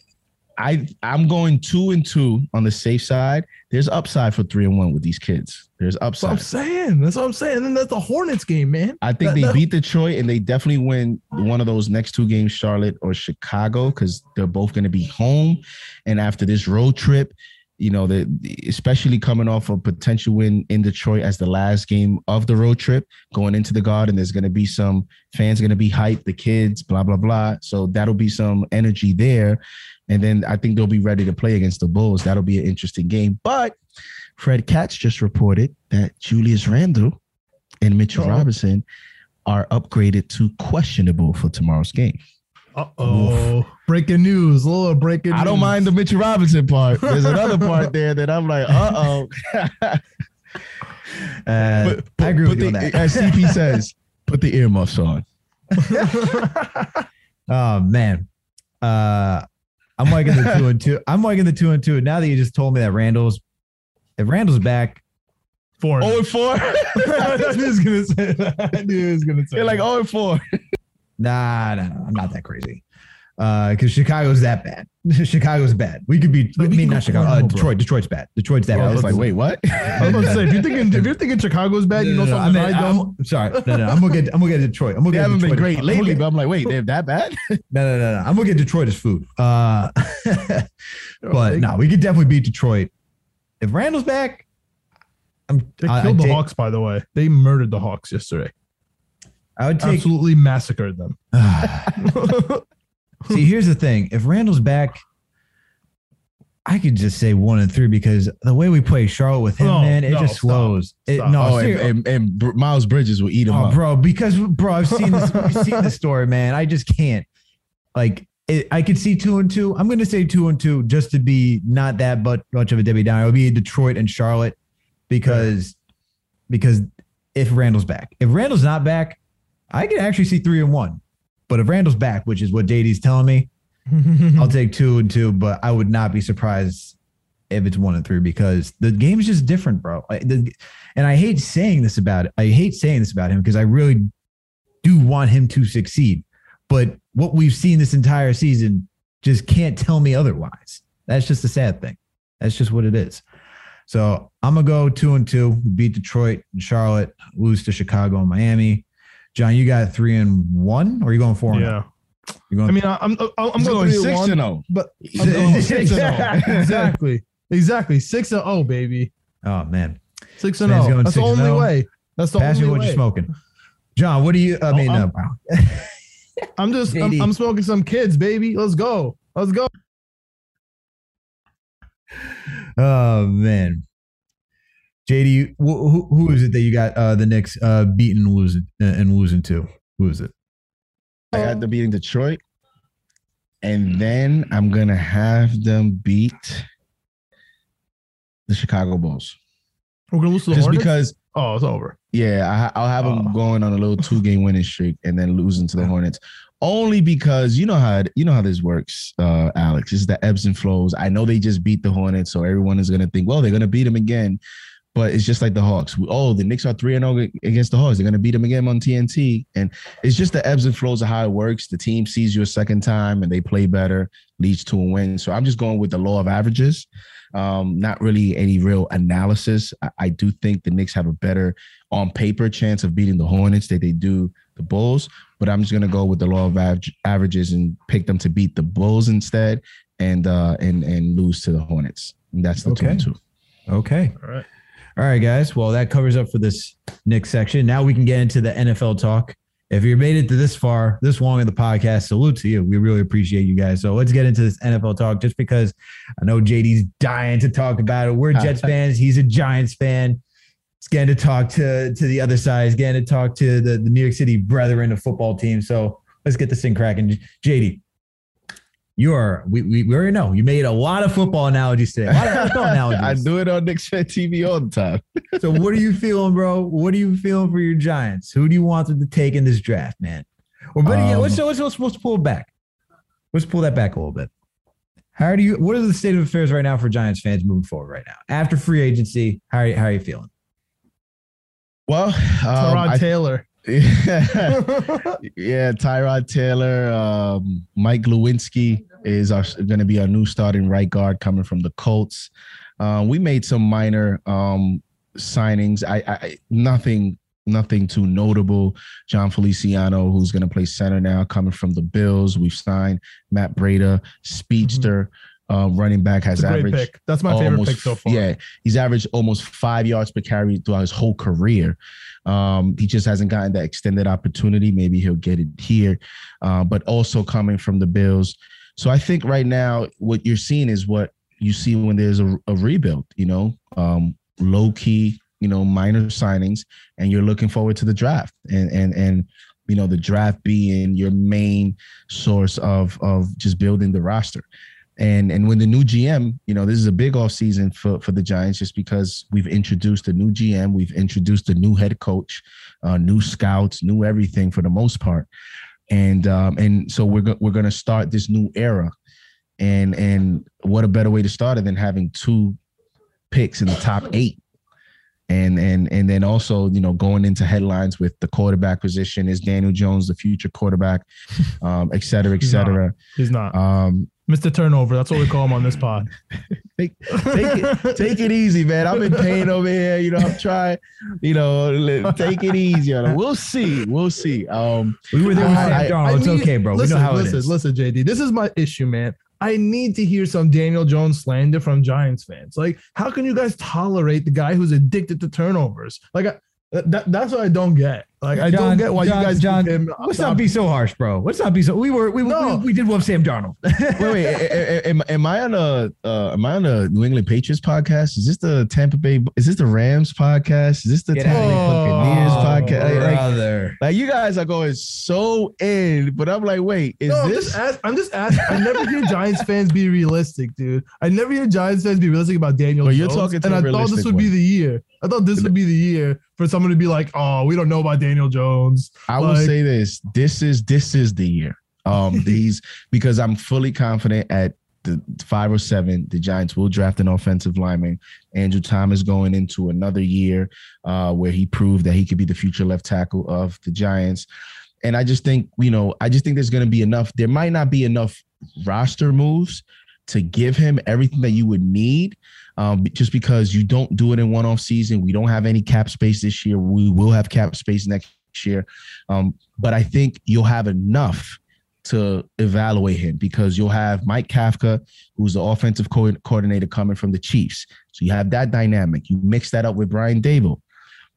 I I'm going two and two on the safe side. There's upside for three and one with these kids. There's upside. That's what I'm saying. That's what I'm saying. And then that's the Hornets game, man. I think That- they that- beat Detroit and they definitely win one of those next two games, Charlotte or Chicago, because they're both going to be home. And after this road trip, you know, the especially coming off a potential win in Detroit as the last game of the road trip, going into the Garden, there's going to be some fans going to be hyped, the kids, blah blah blah. So that'll be some energy there, and then I think they'll be ready to play against the Bulls. That'll be an interesting game. But Fred Katz just reported that Julius Randle and Mitchell Uh-oh. Robinson are upgraded to questionable for tomorrow's game. Uh oh. Breaking news. A little breaking I don't news. mind the Mitchell Robinson part. There's another part there that I'm like, uh oh. Uh, I agree with you on that. As CP says, put the earmuffs on. Oh man, uh, I'm liking the two and two. I'm liking the two and two. Now that you just told me that Randle's, if Randle's back, Four. Oh and four. I was gonna say that. I knew he was gonna say They're like oh and four. Nah, nah, nah, I'm not that crazy. Uh, because Chicago's that bad. Chicago's bad. We could be. I mean, not Chicago. Uh. Detroit. Detroit's bad. Detroit's that Bro, I bad. was like, wait, what? I was about to say, if you're thinking if you're thinking Chicago's bad, you know No, no, no, something I I, mean, don't. I'm sorry. No, no, I'm gonna get. I'm gonna get Detroit. I'm gonna They get haven't been Detroit. great I'm lately, get- but I'm like, wait, they're that bad? No, no, no, no. I'm gonna get Detroit as food. Uh, but no, we could definitely beat Detroit. If Randle's back, I'm. they I, killed I the Hawks. By the way, they murdered the Hawks yesterday. I would take. Absolutely massacred them. See, here's the thing. If Randle's back, I could just say one and three because the way we play Charlotte with him, No, man, it no, just stop. slows. It, no, oh, and, and, and Miles Bridges will eat him Oh, up. bro, because bro, I've seen this. I've seen the story, man. I just can't. Like, it, I could see two and two. I'm going to say two and two just to be not that but much of a Debbie Downer. It'll be Detroit and Charlotte because because if Randle's back, if Randle's not back, I could actually see three and one. But if Randle's back, which is what Dady's telling me, I'll take two and two. But I would not be surprised if it's one and three because the game's just different, bro. I, the, and I hate saying this about it. I hate saying this about him because I really do want him to succeed. But what we've seen this entire season just can't tell me otherwise. That's just a sad thing. That's just what it is. So I'm gonna go two and two, beat Detroit and Charlotte, lose to Chicago and Miami. John, you got three and one, or are you going four? yeah. oh? You going? I mean, I, I'm I'm, I'm He's going going three six one, to zero. but I'm going six and oh. exactly, exactly six and oh, baby, oh man, six and Man's oh. That's the only oh. way. That's the pass me only what way. you're smoking. John, what do you? I Oh, mean, I'm- uh. I'm just I'm, I'm smoking some kids, baby. Let's go. Let's go. Oh man, JD, wh- who, who is it that you got uh, the Knicks uh, beating and losing uh, and losing to? Who is it? I got them beating Detroit. And then I'm going to have them beat the Chicago Bulls. We're gonna lose to the Just Hornets. because, oh, it's over. yeah, I, I'll have them Oh. going on a little two game winning streak and then losing to the Hornets. Only because you know how you know how this works, uh, Alex. It's the ebbs and flows. I know they just beat the Hornets, so everyone is gonna think, well, they're gonna beat them again. But it's just like the Hawks. Oh, the Knicks are three and zero against the Hawks. They're gonna beat them again on TNT, and it's just the ebbs and flows of how it works. The team sees you a second time and they play better, leads to a win. So I'm just going with the law of averages. Um, not really any real analysis. I, I do think the Knicks have a better on paper chance of beating the Hornets than they do the Bulls. But I'm just gonna go with the law of aver- averages and pick them to beat the Bulls instead, and uh, and and lose to the Hornets. And that's the two Okay. and two. Okay. All right. All right, guys. Well, that covers up for this Knicks section. Now we can get into the NFL talk. If you made it to this far, this long in the podcast, salute to you. We really appreciate you guys. So let's get into this NFL talk just because I know JD's dying to talk about it. We're Jets fans. He's a Giants fan. He's getting to talk to, to the other side. He's getting to talk to the, the New York City brethren of football team. So let's get this thing cracking. JD, you are, we, we, we already know you made a lot of football analogies today. A lot of NFL analogies. I do it on Knicks Fan TV all the time. So what are you feeling, bro? What are you feeling for your Giants? Who do you want them to take in this draft, man? Or better yet, Um, let's, let's, let's, let's pull back. Let's pull that back a little bit. How do you? What is the state of affairs right now for Giants fans moving forward right now after free agency? How are you, how are you feeling? Well, um, Tyrod I- Taylor. yeah, Tyrod Taylor, um, Mike Glowinski is going to be our new starting right guard coming from the Colts. Uh, we made some minor um, signings. I, I nothing, nothing too notable. Jon Feliciano, who's going to play center now, coming from the Bills. We've signed Matt Breida, speedster, uh, running back has averaged pick. That's my favorite almost- pick so far. Yeah, he's averaged almost five yards per carry throughout his whole career. Um, he just hasn't gotten that extended opportunity. Maybe he'll get it here, uh, but also coming from the Bills. So I think right now what you're seeing is what you see when there's a, a rebuild. You know, um, low key, you know, minor signings, and you're looking forward to the draft, and and and you know the draft being your main source of of just building the roster. And and when the new GM, you know, this is a big off season for for the Giants, just because we've introduced a new GM, we've introduced a new head coach, uh, new scouts, new everything for the most part, and um, and so we're go- we're gonna start this new era, and and what a better way to start it than having two picks in the top eight, and and and then also you know going into headlines with the quarterback position is Daniel Jones the future quarterback, um, et cetera, et He's not. cetera. He's not. Um, Mr. Turnover. That's what we call him on this pod. take, take it take it easy, man. I'm in pain over here. You know, I'm trying. You know, take it easy. We'll see. We'll see. Um, We were there with Sam Darnold. It's okay, bro. Listen, we know how listen, it is. listen, JD. This is my issue, man. I need to hear some Daniel Jones slander from Giants fans. Like, how can you guys tolerate the guy who's addicted to turnovers? Like, I, that, that's what I don't get. Like, I don't get why John- you guys John, him. Let's not be so harsh, bro. Let's not be so. We were we No. we, we did love Sam Darnold. wait, wait. Am, am I on a uh, am I on a New England Patriots podcast? Is this the Tampa Bay? Is this the Rams podcast? Is this the Get Tampa Bay. Buccaneers Oh, podcast? Like- like, like, you guys are going so in, but I'm like, wait, is No, this? I'm just asking. I never hear Giants fans be realistic, dude. I never hear Giants fans be realistic about Daniel Well, you're talking to and I thought this would be the year. I thought this would be the year for someone to be like, "Oh, we don't know about Daniel Jones." I will say this: this is this is the year. Um, these because I'm fully confident at the five or seven, the Giants will draft an offensive lineman. Andrew Thomas going into another year uh, where he proved that he could be the future left tackle of the Giants. And I just think, you know, I just think there's going to be enough. There might not be enough roster moves to give him everything that you would need. Um, just because you don't do it in one off season, we don't have any cap space this year. We will have cap space next year. Um, but I think you'll have enough to evaluate him because you'll have Mike Kafka, who's the offensive co- coordinator coming from the Chiefs. So you have that dynamic. You mix that up with Brian Daboll,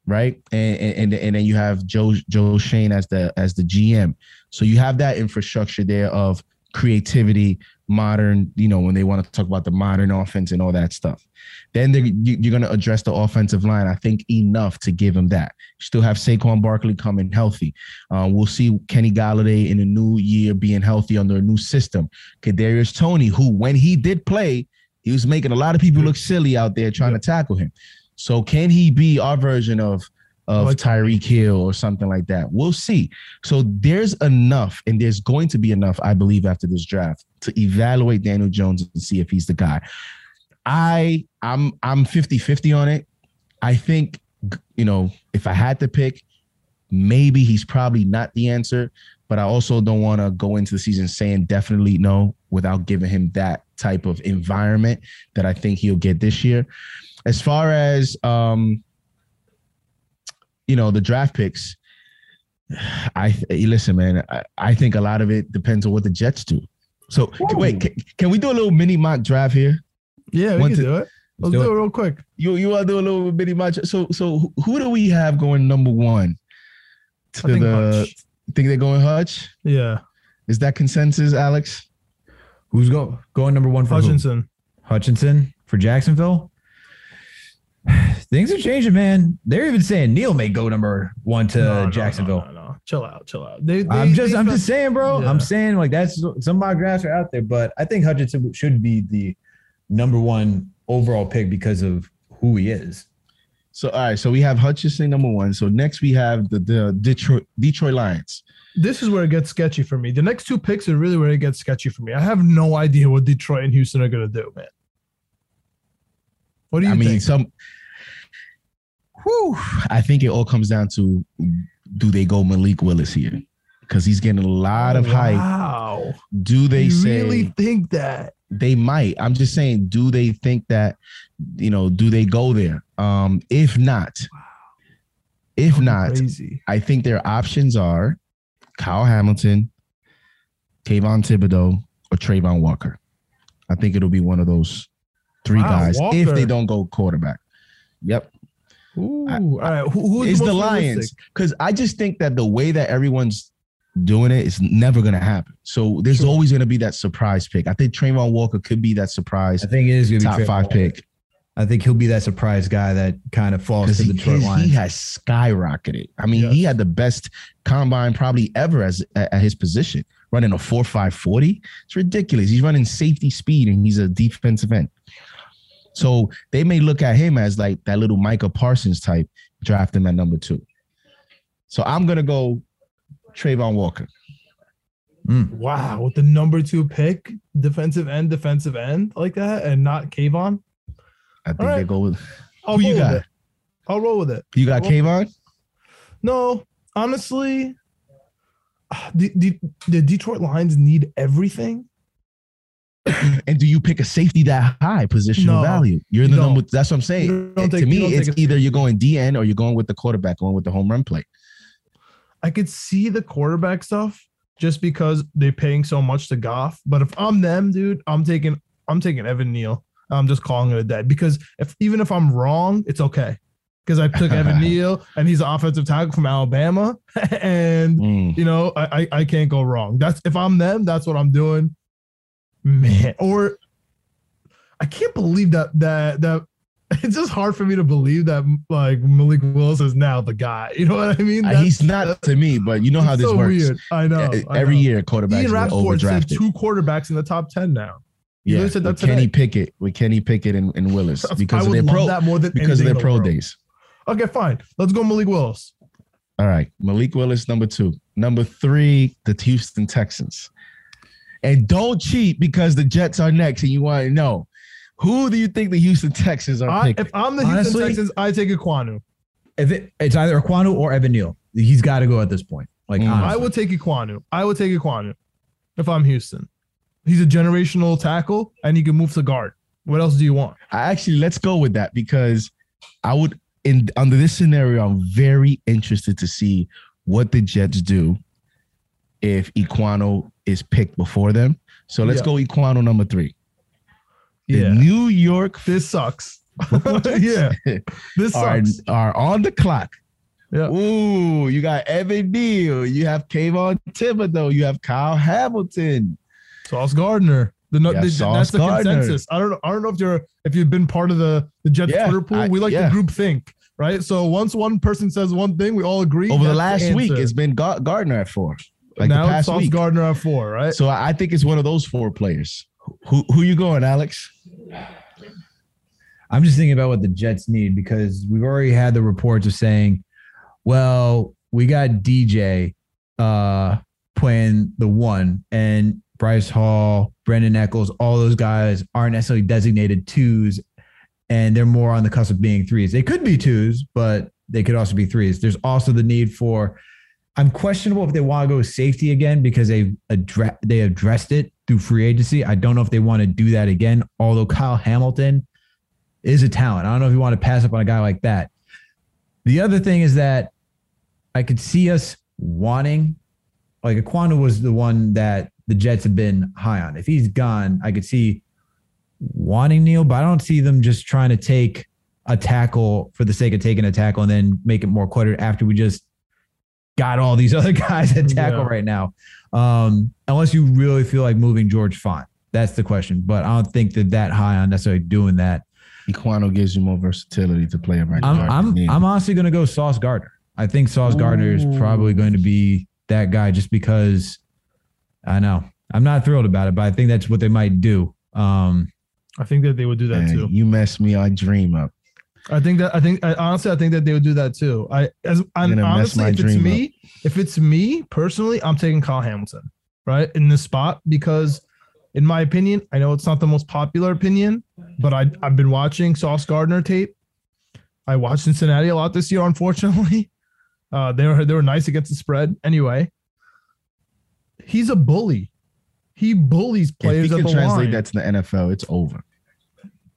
right? And and and then you have Joe Joe Schoen as the as the GM. So you have that infrastructure there of creativity, modern. You know when they want to talk about the modern offense and all that stuff. Then you're going to address the offensive line. I think enough to give him that. Still have Saquon Barkley coming healthy. Uh, we'll see Kenny Golladay in a new year being healthy under a new system. Kadarius Toney, who when he did play, he was making a lot of people look silly out there trying to tackle him. So can he be our version of of Like- Tyreek Hill or something like that? We'll see. So there's enough, and there's going to be enough, I believe, after this draft to evaluate Daniel Jones and see if he's the guy. I I'm I'm 50-50 on it. I think you know, if I had to pick, maybe he's probably not the answer, but I also don't want to go into the season saying definitely no without giving him that type of environment that I think he'll get this year. As far as um you know, the draft picks, I listen, man, I, I think a lot of it depends on what the Jets do. So wait, can, can we do a little mini mock draft here? Yeah, we One can to- do it. Let's do do it. it real quick. You you want to do a little mini mock? So so who- who do we have going number one? To I think the Hutch. think they're going Hutch? Yeah, Is that consensus, Alex? Who's go going number one for who? Hutchinson. Hutchinson for Jacksonville. Things are changing, man. They're even saying Neal may go number one to No, no, no, Jacksonville. No, no, Chill out, chill out. They, they, I'm just, they I'm spent- just saying, bro. Yeah. I'm saying like that's some mock drafts are out there, but I think Hutchinson should be the number one overall pick because of who he is. So all right, so we have Hutchinson number one. So next we have the the Detroit Detroit Lions. This is where it gets sketchy for me. The next two picks are really where it gets sketchy for me. I have no idea what Detroit and Houston are gonna do, man. What do you I mean, think? some. Whew, I think it all comes down to do they go Malik Willis here? Because he's getting a lot of hype. Wow. Do they you say really think that? they might? I'm just saying, do they think that, you know, do they go there? Um, if not, if That'd not, crazy. I think their options are Kyle Hamilton, Kayvon Thibodeaux, or Travon Walker. I think it'll be one of those three Wow, guys if they don't go quarterback. Yep. Ooh, all right. Who, who is it's the, the Lions because I just think that the way that everyone's doing it is never going to happen. So there's Sure. always going to be that surprise pick. I think Travon Walker could be that surprise I think it is gonna be top Travon five Walker. pick I think he'll be that surprise guy that kind of falls to the Detroit his- Lions. he has skyrocketed. I mean, he had the best combine probably ever as at, at his position, running a four five forty. It's ridiculous. He's running safety speed and he's a defensive end. So they may look at him as like that little Micah Parsons type, draft him at number two. So I'm gonna go Travon Walker. Mm. Wow, with the number two pick, defensive end, defensive end like that, and not Kayvon. I think All they go with I'll Who you got? it. I'll roll with it. You got Well- Kayvon? No, honestly, the, the the Detroit Lions need everything. And do you pick a safety that high positional No, value? You're the number. That's what I'm saying. Don't to me, it's either you're going DN or you're going with the quarterback, going with the home run play. I could see the quarterback stuff just because they're paying so much to Goff. But if I'm them, dude, I'm taking I'm taking Evan Neal. I'm just calling it a day because if even if I'm wrong, it's okay. Because I took Evan Neal and he's an offensive tackle from Alabama, and Mm. you know I, I I can't go wrong. That's if I'm them, that's what I'm doing. Man, or I can't believe that that that it's just hard for me to believe that like Malik Willis is now the guy. You know what I mean? Uh, That's- He's not to me, but you know how this so works. Weird. I know. Uh, I Every know. year, quarterbacks Ian said overdrafted. two quarterbacks in the top ten now. He yeah, said that with Kenny. Pickett, with Kenny Pickett and, and Willis because of their pro that more than because of their pro world. days. Okay, fine. Let's go Malik Willis. All right, Malik Willis, number two. Number three, the Houston Texans. And don't cheat because the Jets are next, and you want to know who do you think the Houston Texans are I, picking? if I'm the Houston Honestly- Texans, I take Ekwonu. If it, it's either Ekwonu or Evan Neal, he's got to go at this point. Like Mm. I would take Ekwonu. I would take Ekwonu if I'm Houston. He's a generational tackle and he can move to guard. What else do you want? I actually let's go with that because I would in under this scenario, I'm very interested to see what the Jets do if Ekwonu is picked before them. So let's Yeah. go Ekwonu number three. The Yeah. New York This sucks. yeah. This are, sucks. are on the clock. Yeah. Ooh, you got Evan Neal, you have Kayvon Thibodeaux, you have Kyle Hamilton. Sauce Gardner. The, Yeah, the- that's the Gardner. consensus. I don't know. I don't know if you're if you've been part of the the Jets Yeah, Twitter pool. We like yeah. to group think, right? So once one person says one thing, we all agree. Over the last week, it's been Gardner at four. Like now the it's past Sauce week. Gardner at four, right? So I I think it's one of those four players. Who who you going, Alex? I'm just thinking about what the Jets need because we've already had the reports of saying, well, we got DJ uh, playing the one and Bryce Hall, Brandon Echols, all those guys aren't necessarily designated twos and they're more on the cusp of being threes. They could be twos, but they could also be threes. There's also the need for I'm questionable if they want to go safety again because they've addressed they addressed it through free agency. I don't know if they want to do that again. Although Kyle Hamilton is a talent. I don't know if you want to pass up on a guy like that. The other thing is that I could see us wanting, like Ekwonu was the one that the Jets have been high on. If he's gone, I could see wanting Neal, but I don't see them just trying to take a tackle for the sake of taking a tackle and then make it more cluttered after we just got all these other guys at tackle Yeah. right now. Um, unless you really feel like moving George Fant. That's the question. But I don't think that that high on necessarily doing that. Ekwonu gives you more versatility to play him right I'm guard I'm than Neal. I'm honestly gonna go Sauce Gardner. I think Sauce Gardner is probably going to be that guy just because I know I'm not thrilled about it, but I think that's what they might do. Um, I think that they would do that Man, too. You messed me I dream up. I think that I think I, honestly I think that they would do that too. I as and mess honestly, if it's me, if it's me personally, I'm taking Kyle Hamilton right in this spot because, in my opinion, I know it's not the most popular opinion, but I I've been watching Sauce Gardner tape. I watched Cincinnati a lot this year, unfortunately. Uh, they were they were nice against the spread anyway. He's a bully. He bullies players. If he at can the translate line. that to the NFL, it's over.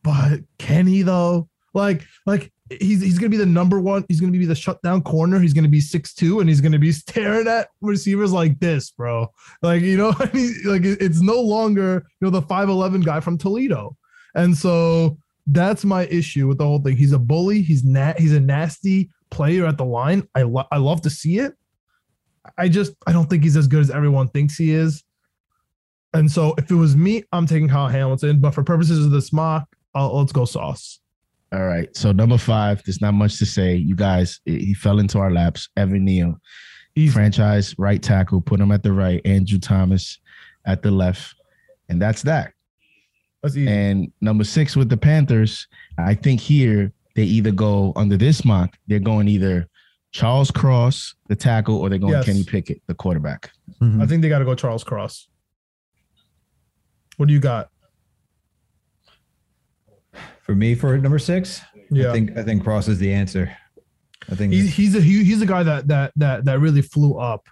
But can he though? Like, like he's he's gonna be the number one. He's gonna be the shutdown corner. He's gonna be six two, and he's gonna be staring at receivers like this, bro. Like you know, I mean, like it's no longer you know the five eleven guy from Toledo, and so that's my issue with the whole thing. He's a bully. He's nat. He's a nasty player at the line. I I love to see it. I just I don't think he's as good as everyone thinks he is. And so if it was me, I'm taking Kyle Hamilton. But for purposes of this mock, I'll, let's go Sauce. All right. So number five, there's not much to say. You guys, he fell into our laps. Evan Neal, Easy. franchise right tackle, put him at the right. Andrew Thomas at the left, and that's that. That's easy. And number six with the Panthers, I think here they either go under this mock, they're going either Charles Cross, the tackle, or they're going Yes. Kenny Pickett, the quarterback. I mm-hmm. think they got to go Charles Cross. What do you got? For me, for number six, Yeah. I think I think Cross is the answer. I think He's he's a he, he's a guy that that that that really flew up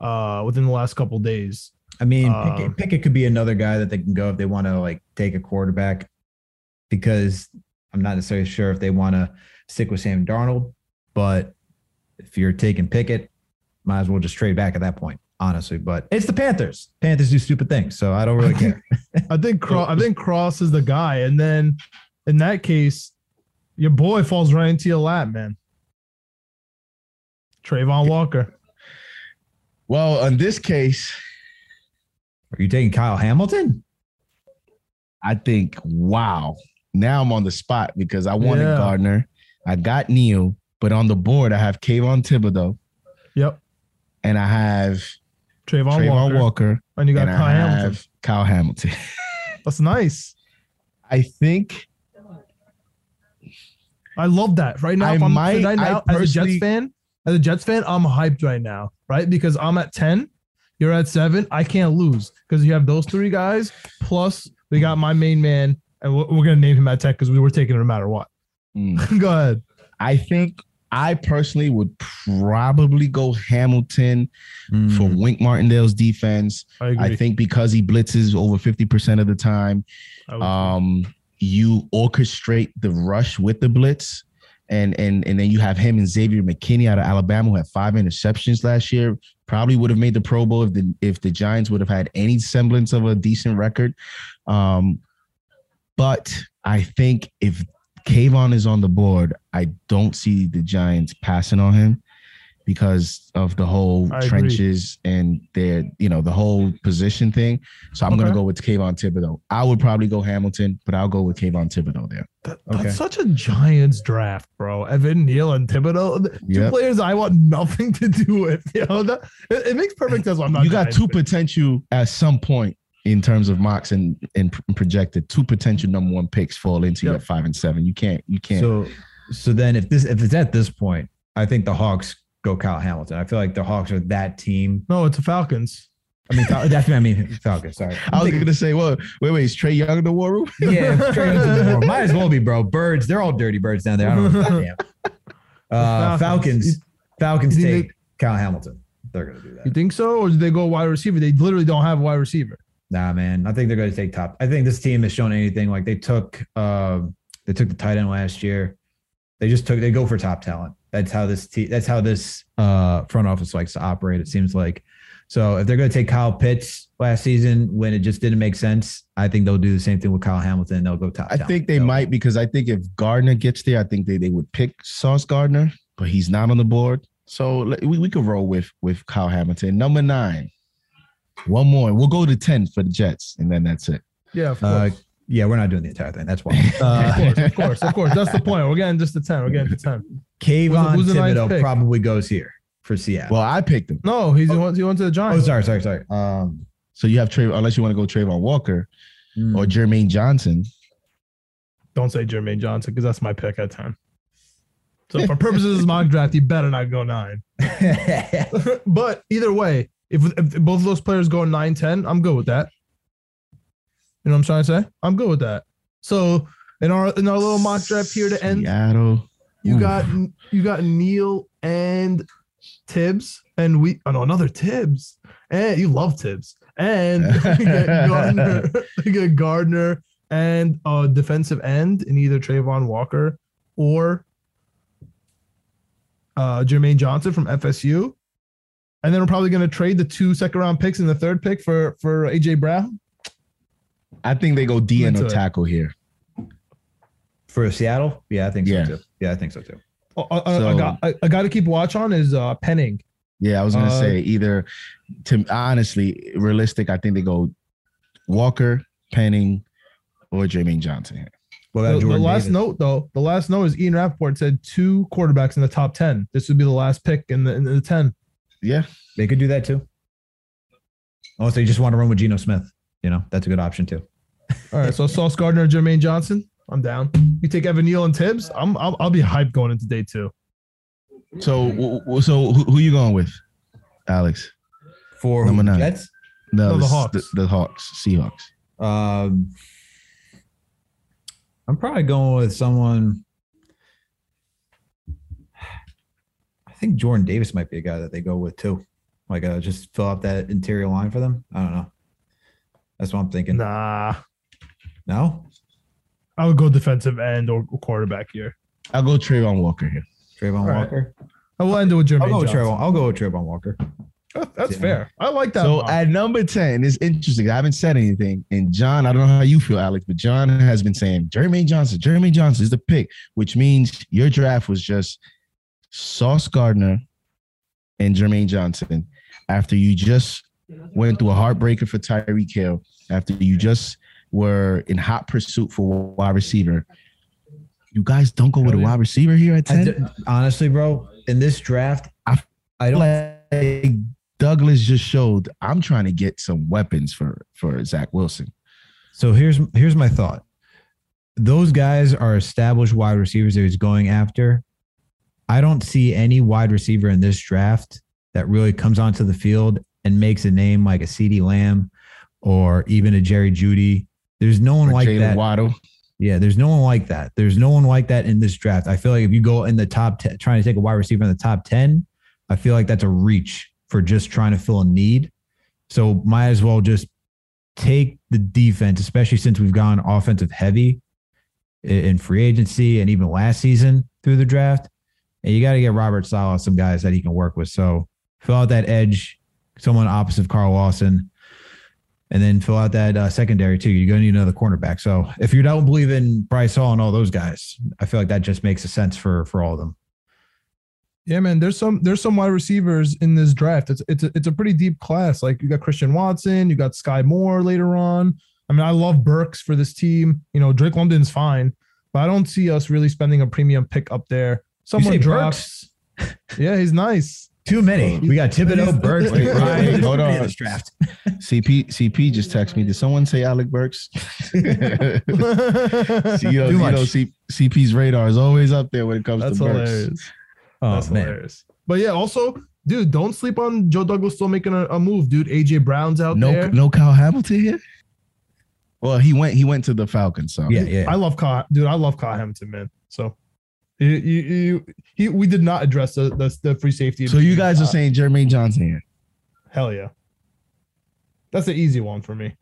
uh within the last couple days. I mean, Um, Pickett, Pickett could be another guy that they can go if they want to like take a quarterback, because I'm not necessarily sure if they want to stick with Sam Darnold. But if you're taking Pickett, might as well just trade back at that point, honestly. But it's the Panthers. Panthers do stupid things, so I don't really care. I think Cross, I think Cross is the guy, and then in that case, your boy falls right into your lap, man. Travon Walker. Well, in this case, Are you taking Kyle Hamilton? I think, wow. Now I'm on the spot because I wanted Yeah. Gardner. I got Neal, but on the board I have Kayvon Thibodeaux Yep, and I have Travon, Travon Walker. Walker, and you got and Kyle I Hamilton. have Kyle Hamilton. That's nice. I think I love that. Right now, I if I'm, might- right now I as a Jets fan, as a Jets fan, I'm hyped right now, right? Because I'm at 10, you're at seven. I can't lose because you have those three guys. Plus, we got my main man, and we're, we're gonna name him at 10 because we were taking it no matter what. mm, Go ahead. I think I personally would probably go Hamilton for Mm, Wink Martindale's defense. I agree. I think because he blitzes over 50% of the time, I would- um, you orchestrate the rush with the blitz. And, and and then you have him and Xavier McKinney out of Alabama who had five interceptions last year. Probably would have made the Pro Bowl if the if the Giants would have had any semblance of a decent record. Um, but I think if Kayvon is on the board, I don't see the Giants passing on him because of the whole I agree. trenches and their, you know, the whole position thing. So I'm Okay. gonna go with Kayvon Thibodeaux. I would probably go Hamilton, but I'll go with Kayvon Thibodeaux there. That- Okay. That's such a Giants draft, bro. Evan Neal and Thibodeaux, two Yep. players I want nothing to do with. You know, that, it, it makes perfect sense. I'm not. you got Giants two fan. potential at some point in terms of mocks and and projected two potential number one picks fall into Yep. your five and seven. You can't you can't. So, so then if this if it's at this point, I think the Hawks go Kyle Hamilton. I feel like the Hawks are that team. No, it's the Falcons. I mean, that's what I mean Falcons. Sorry, I was gonna say, well, wait, wait, is Trae Young the war room? yeah, straight into the war. might as well be, bro. Birds, they're all dirty birds down there. I don't know. Uh, Falcons. Falcons, Falcons You think take Kyle Hamilton. They're gonna do that. You think so, or do they go wide receiver? They literally don't have a wide receiver. Nah, man. I think they're gonna take top. I think this team has shown anything. Like they took, um, they took the tight end last year. They just took. They go for top talent. That's how this team. That's how this uh front office likes to operate. It seems like. So if they're going to take Kyle Pitts last season when it just didn't make sense, I think they'll do the same thing with Kyle Hamilton. They'll go top. I talent. think they So- might because I think if Gardner gets there, I think they, they would pick Sauce Gardner, but he's not on the board. So we, we could roll with with Kyle Hamilton. Number nine. One more. We'll go to 10 for the Jets, and then that's it. Yeah, of Uh, yeah, we're not doing the entire thing. That's why. of Uh, course, of course, of course. That's the point. We're getting just the ten. We're getting to ten. Kayvon Who's the- who's Thibodeaux pick? probably goes here for Seattle. Well, I picked him. No, he's he went, he went to the Giants. oh, sorry, sorry, sorry. Um, So you have Trey, unless you want to go Travon Walker mm, or Jermaine Johnson. Don't say Jermaine Johnson because that's my pick at ten. So for purposes of mock draft, you better not go nine. but either way, if, if both of those players go 9 10, I'm good with that. You know what I'm trying to say? I'm good with that. So in our in our little mock draft here to end, Seattle. You Oof. got you got Neal and Thibs, and we oh no another Thibs, and you love Thibs, and you get Gardner, you get Gardner and a defensive end in either Travon Walker or uh, Jermaine Johnson from FSU, and then we're probably going to trade the two second round picks and the third pick for for AJ Brown. I think they go D and no tackle here. For Seattle, yeah, I think Yeah. so too. Yeah, I think so too. Oh, I, I- I So- got I, I got to keep watch on is uh, Penning. Yeah, I was gonna Uh, say either. To honestly, realistic, I think they go Walker, Penning, or Jermaine Johnson. here. What The, the last Davis? note, though, the last note is Ian Rapoport said two quarterbacks in the top ten. This would be the last pick in the in the ten. Yeah, They could do that too. Unless they just want to run with Geno Smith. You know, that's a good option too. All right, so Sauce Gardner, Jermaine Johnson, I'm down. You take Evan Neal and Thibs, I'm I'll, I'll be hyped going into day two. So, w- w- so who, who you going with, Alex? For Number who, nine. Jets? No, No, the s- Hawks. The, the Hawks, Seahawks. Um, I'm probably going with someone. I think Jordan Davis might be a guy that they go with too. Like uh, just fill out that interior line for them. I don't know. That's what I'm thinking. Nah, No, I would go defensive end or quarterback here. I'll go Travon Walker here. Travon All right. Walker. I will end it with I'll Jermaine go with Travon. I'll go with Travon Walker. That- That's Yeah. fair. I like that. So mock. at number 10, it's interesting. I haven't said anything. And John, I don't know how you feel, Alex, but John has been saying Jermaine Johnson, Jermaine Johnson is the pick, which means your draft was just Sauce Gardner and Jermaine Johnson after you just went through a heartbreaker for Tyreek Hill, after you just were in hot pursuit for wide receiver. You guys don't go with a wide receiver here at 10? d- honestly, bro, in this draft, I- I don't. like Douglas just showed I'm trying to get some weapons for for Zach Wilson. So here's here's my thought. Those guys are established wide receivers that he's going after. I don't see any wide receiver in this draft that really comes onto the field and makes a name like a CeeDee Lamb or even a Jerry Jeudy. There's no one Or like Jaylen that. Waddle. Yeah, there's no one like that. There's no one like that in this draft. I feel like if you go in the top 10, trying to take a wide receiver in the top 10, I feel like that's a reach for just trying to fill a need. So might as well just take the defense, especially since we've gone offensive heavy in free agency and even last season through the draft. And you got to get Robert Saleh some guys that he can work with. So fill out that edge, someone opposite of Carl Lawson and then fill out that uh, secondary too. You're going to need another cornerback. So if you don't believe in Bryce Hall and all those guys, I feel like that just makes a sense for for all of them. Yeah, man. There's some there's some wide receivers in this draft. It's it's a, it's a pretty deep class. Like you got Christian Watson, you got Skyy Moore later on. I mean, I love Burks for this team. You know, Drake London's fine, but I don't see us really spending a premium pick up there. Someone drops. yeah, he's nice. Too many. Oh. We got Thibodeaux, Burks, Wait, wait, Ryan. wait, hold on. this draft. CP CP just texted me. Did someone say Alec Burks? See, you know, Too you know, much. C, CP's radar is always up there when it comes That's to Burks. hilarious. Oh That's man, hilarious. But yeah, also, dude, don't sleep on Joe Douglas still making a, a move, dude. AJ Brown's out No, there. no Kyle Hamilton here. Well, he went. He went to the Falcons. So yeah, yeah. I love Kyle, dude. I love Kyle Hamilton, man. So, you, you, you, he, we did not address the the, the free safety. So you guys are Uh, saying Jermaine Johnson here? hell yeah. That's the easy one for me.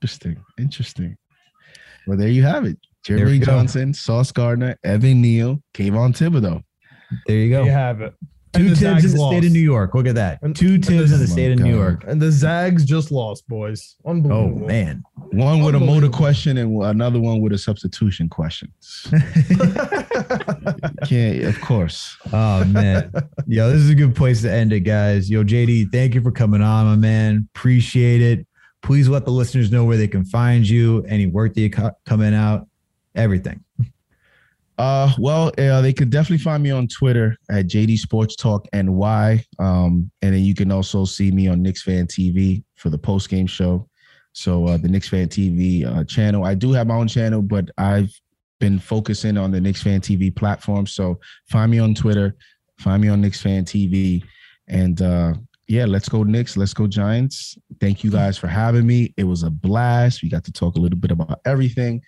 Interesting. Interesting. Well, there you have it. There go. Johnson, Sauce Gardner, Evan Neal, Kayvon Thibodeaux. there you go. You have it. Two And Thibs in Zags the state of New York. Look at that. And- Two and Thibs in the the- state of Oh my New York. And the Zags just lost, boys. Oh man. One with a motor Unbelievable. question and another one with a substitution question. Can't, of course. Oh man. Yo, this is a good place to end it, guys. Yo, JD, thank you for coming on, my man. Appreciate it. Please let the listeners know where they can find you, any work that you co- coming out, everything. Uh, well, uh, they could definitely find me on Twitter at JD Sports Talk NY. Um, and then you can also see me on Knicks Fan TV for the post game show. So uh, the Knicks Fan TV uh, channel. I do have my own channel, but I've been focusing on the Knicks Fan TV platform. So find me on Twitter, find me on Knicks Fan TV, and uh, yeah, let's go Knicks, let's go Giants. Thank you guys for having me. It was a blast. We got to talk a little bit about everything.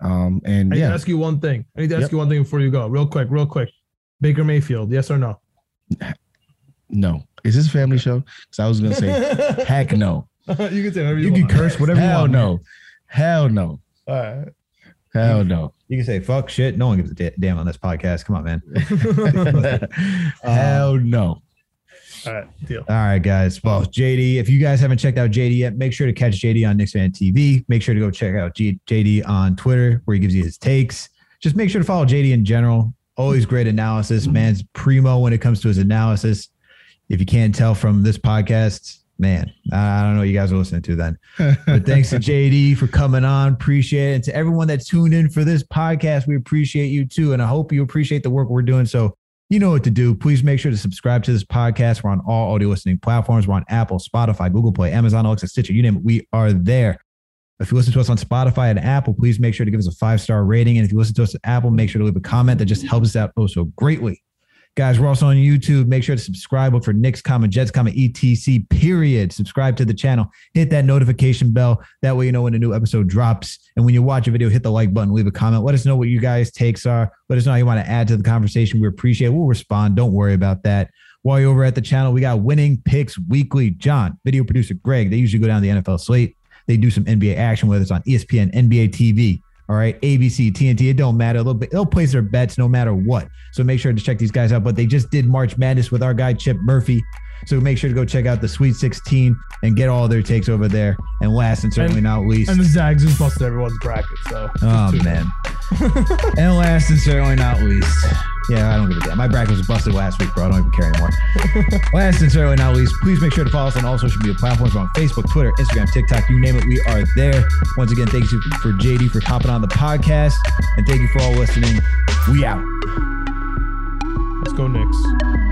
Um, and I need to yeah, ask you one thing. I need to ask Yep. you one thing before you go, real quick, real quick. Baker Mayfield, yes or no? no. Is this a family show? Because I was gonna say, heck no. you can say whatever you, You can curse whatever you Hell want. no. Hell no. All right. Hell no. You can say fuck shit. No one gives a damn on this podcast. Come on, man. Hell no. All right, deal. All right, guys. Well, JD, if you guys haven't checked out JD yet, make sure to catch JD on Knicks Fan TV. Make sure to go check out G- JD on Twitter, where he gives you his takes. Just make sure to follow JD in general. Always great analysis. Man's primo when it comes to his analysis. If you can't tell from this podcast, man, I don't know what you guys are listening to then. But thanks to JD for coming on. Appreciate it. And to everyone that tuned in for this podcast, we appreciate you too. And I hope you appreciate the work we're doing. So you know what to do. Please make sure to subscribe to this podcast. We're on all audio listening platforms. We're on Apple, Spotify, Google Play, Amazon, Alexa, Stitcher, you name it. We are there. If you listen to us on Spotify and Apple, please make sure to give us a five star rating. And if you listen to us at Apple, make sure to leave a comment that just helps us out oh so greatly. Guys, we're also on YouTube. Make sure to subscribe for Knicks, comma Jets, comma ETC. Period. Subscribe to the channel. Hit that notification bell. That way you know when a new episode drops. And when you watch a video, hit the like button, leave a comment. Let us know what you guys' takes are. Let us know you want to add to the conversation. We appreciate. it. We'll respond. Don't worry about that. While you're over at the channel, we got winning picks weekly. John, video producer Greg. They usually go down the NFL slate. They do some NBA action, whether it's on ESPN, NBA TV, all right, ABC, TNT, it don't matter. They'll, they'll place their bets no matter what. So make sure to check these guys out. But they just did March Madness with our guy Chip Murphy. So make sure to go check out the Sweet 16 and get all their takes over there. And last and certainly And- not least, And the Zags just busted everyone's bracket. So oh man. and last and certainly not least, yeah, I don't give a damn. My bracket was busted last week, bro. I don't even care anymore. last and certainly not least, please make sure to follow us on all social media platforms. We're on Facebook, Twitter, Instagram, TikTok, you name it, we are there. Once again, thank you for JD for hopping on the podcast. And thank you for all listening. We out. Let's go Knicks.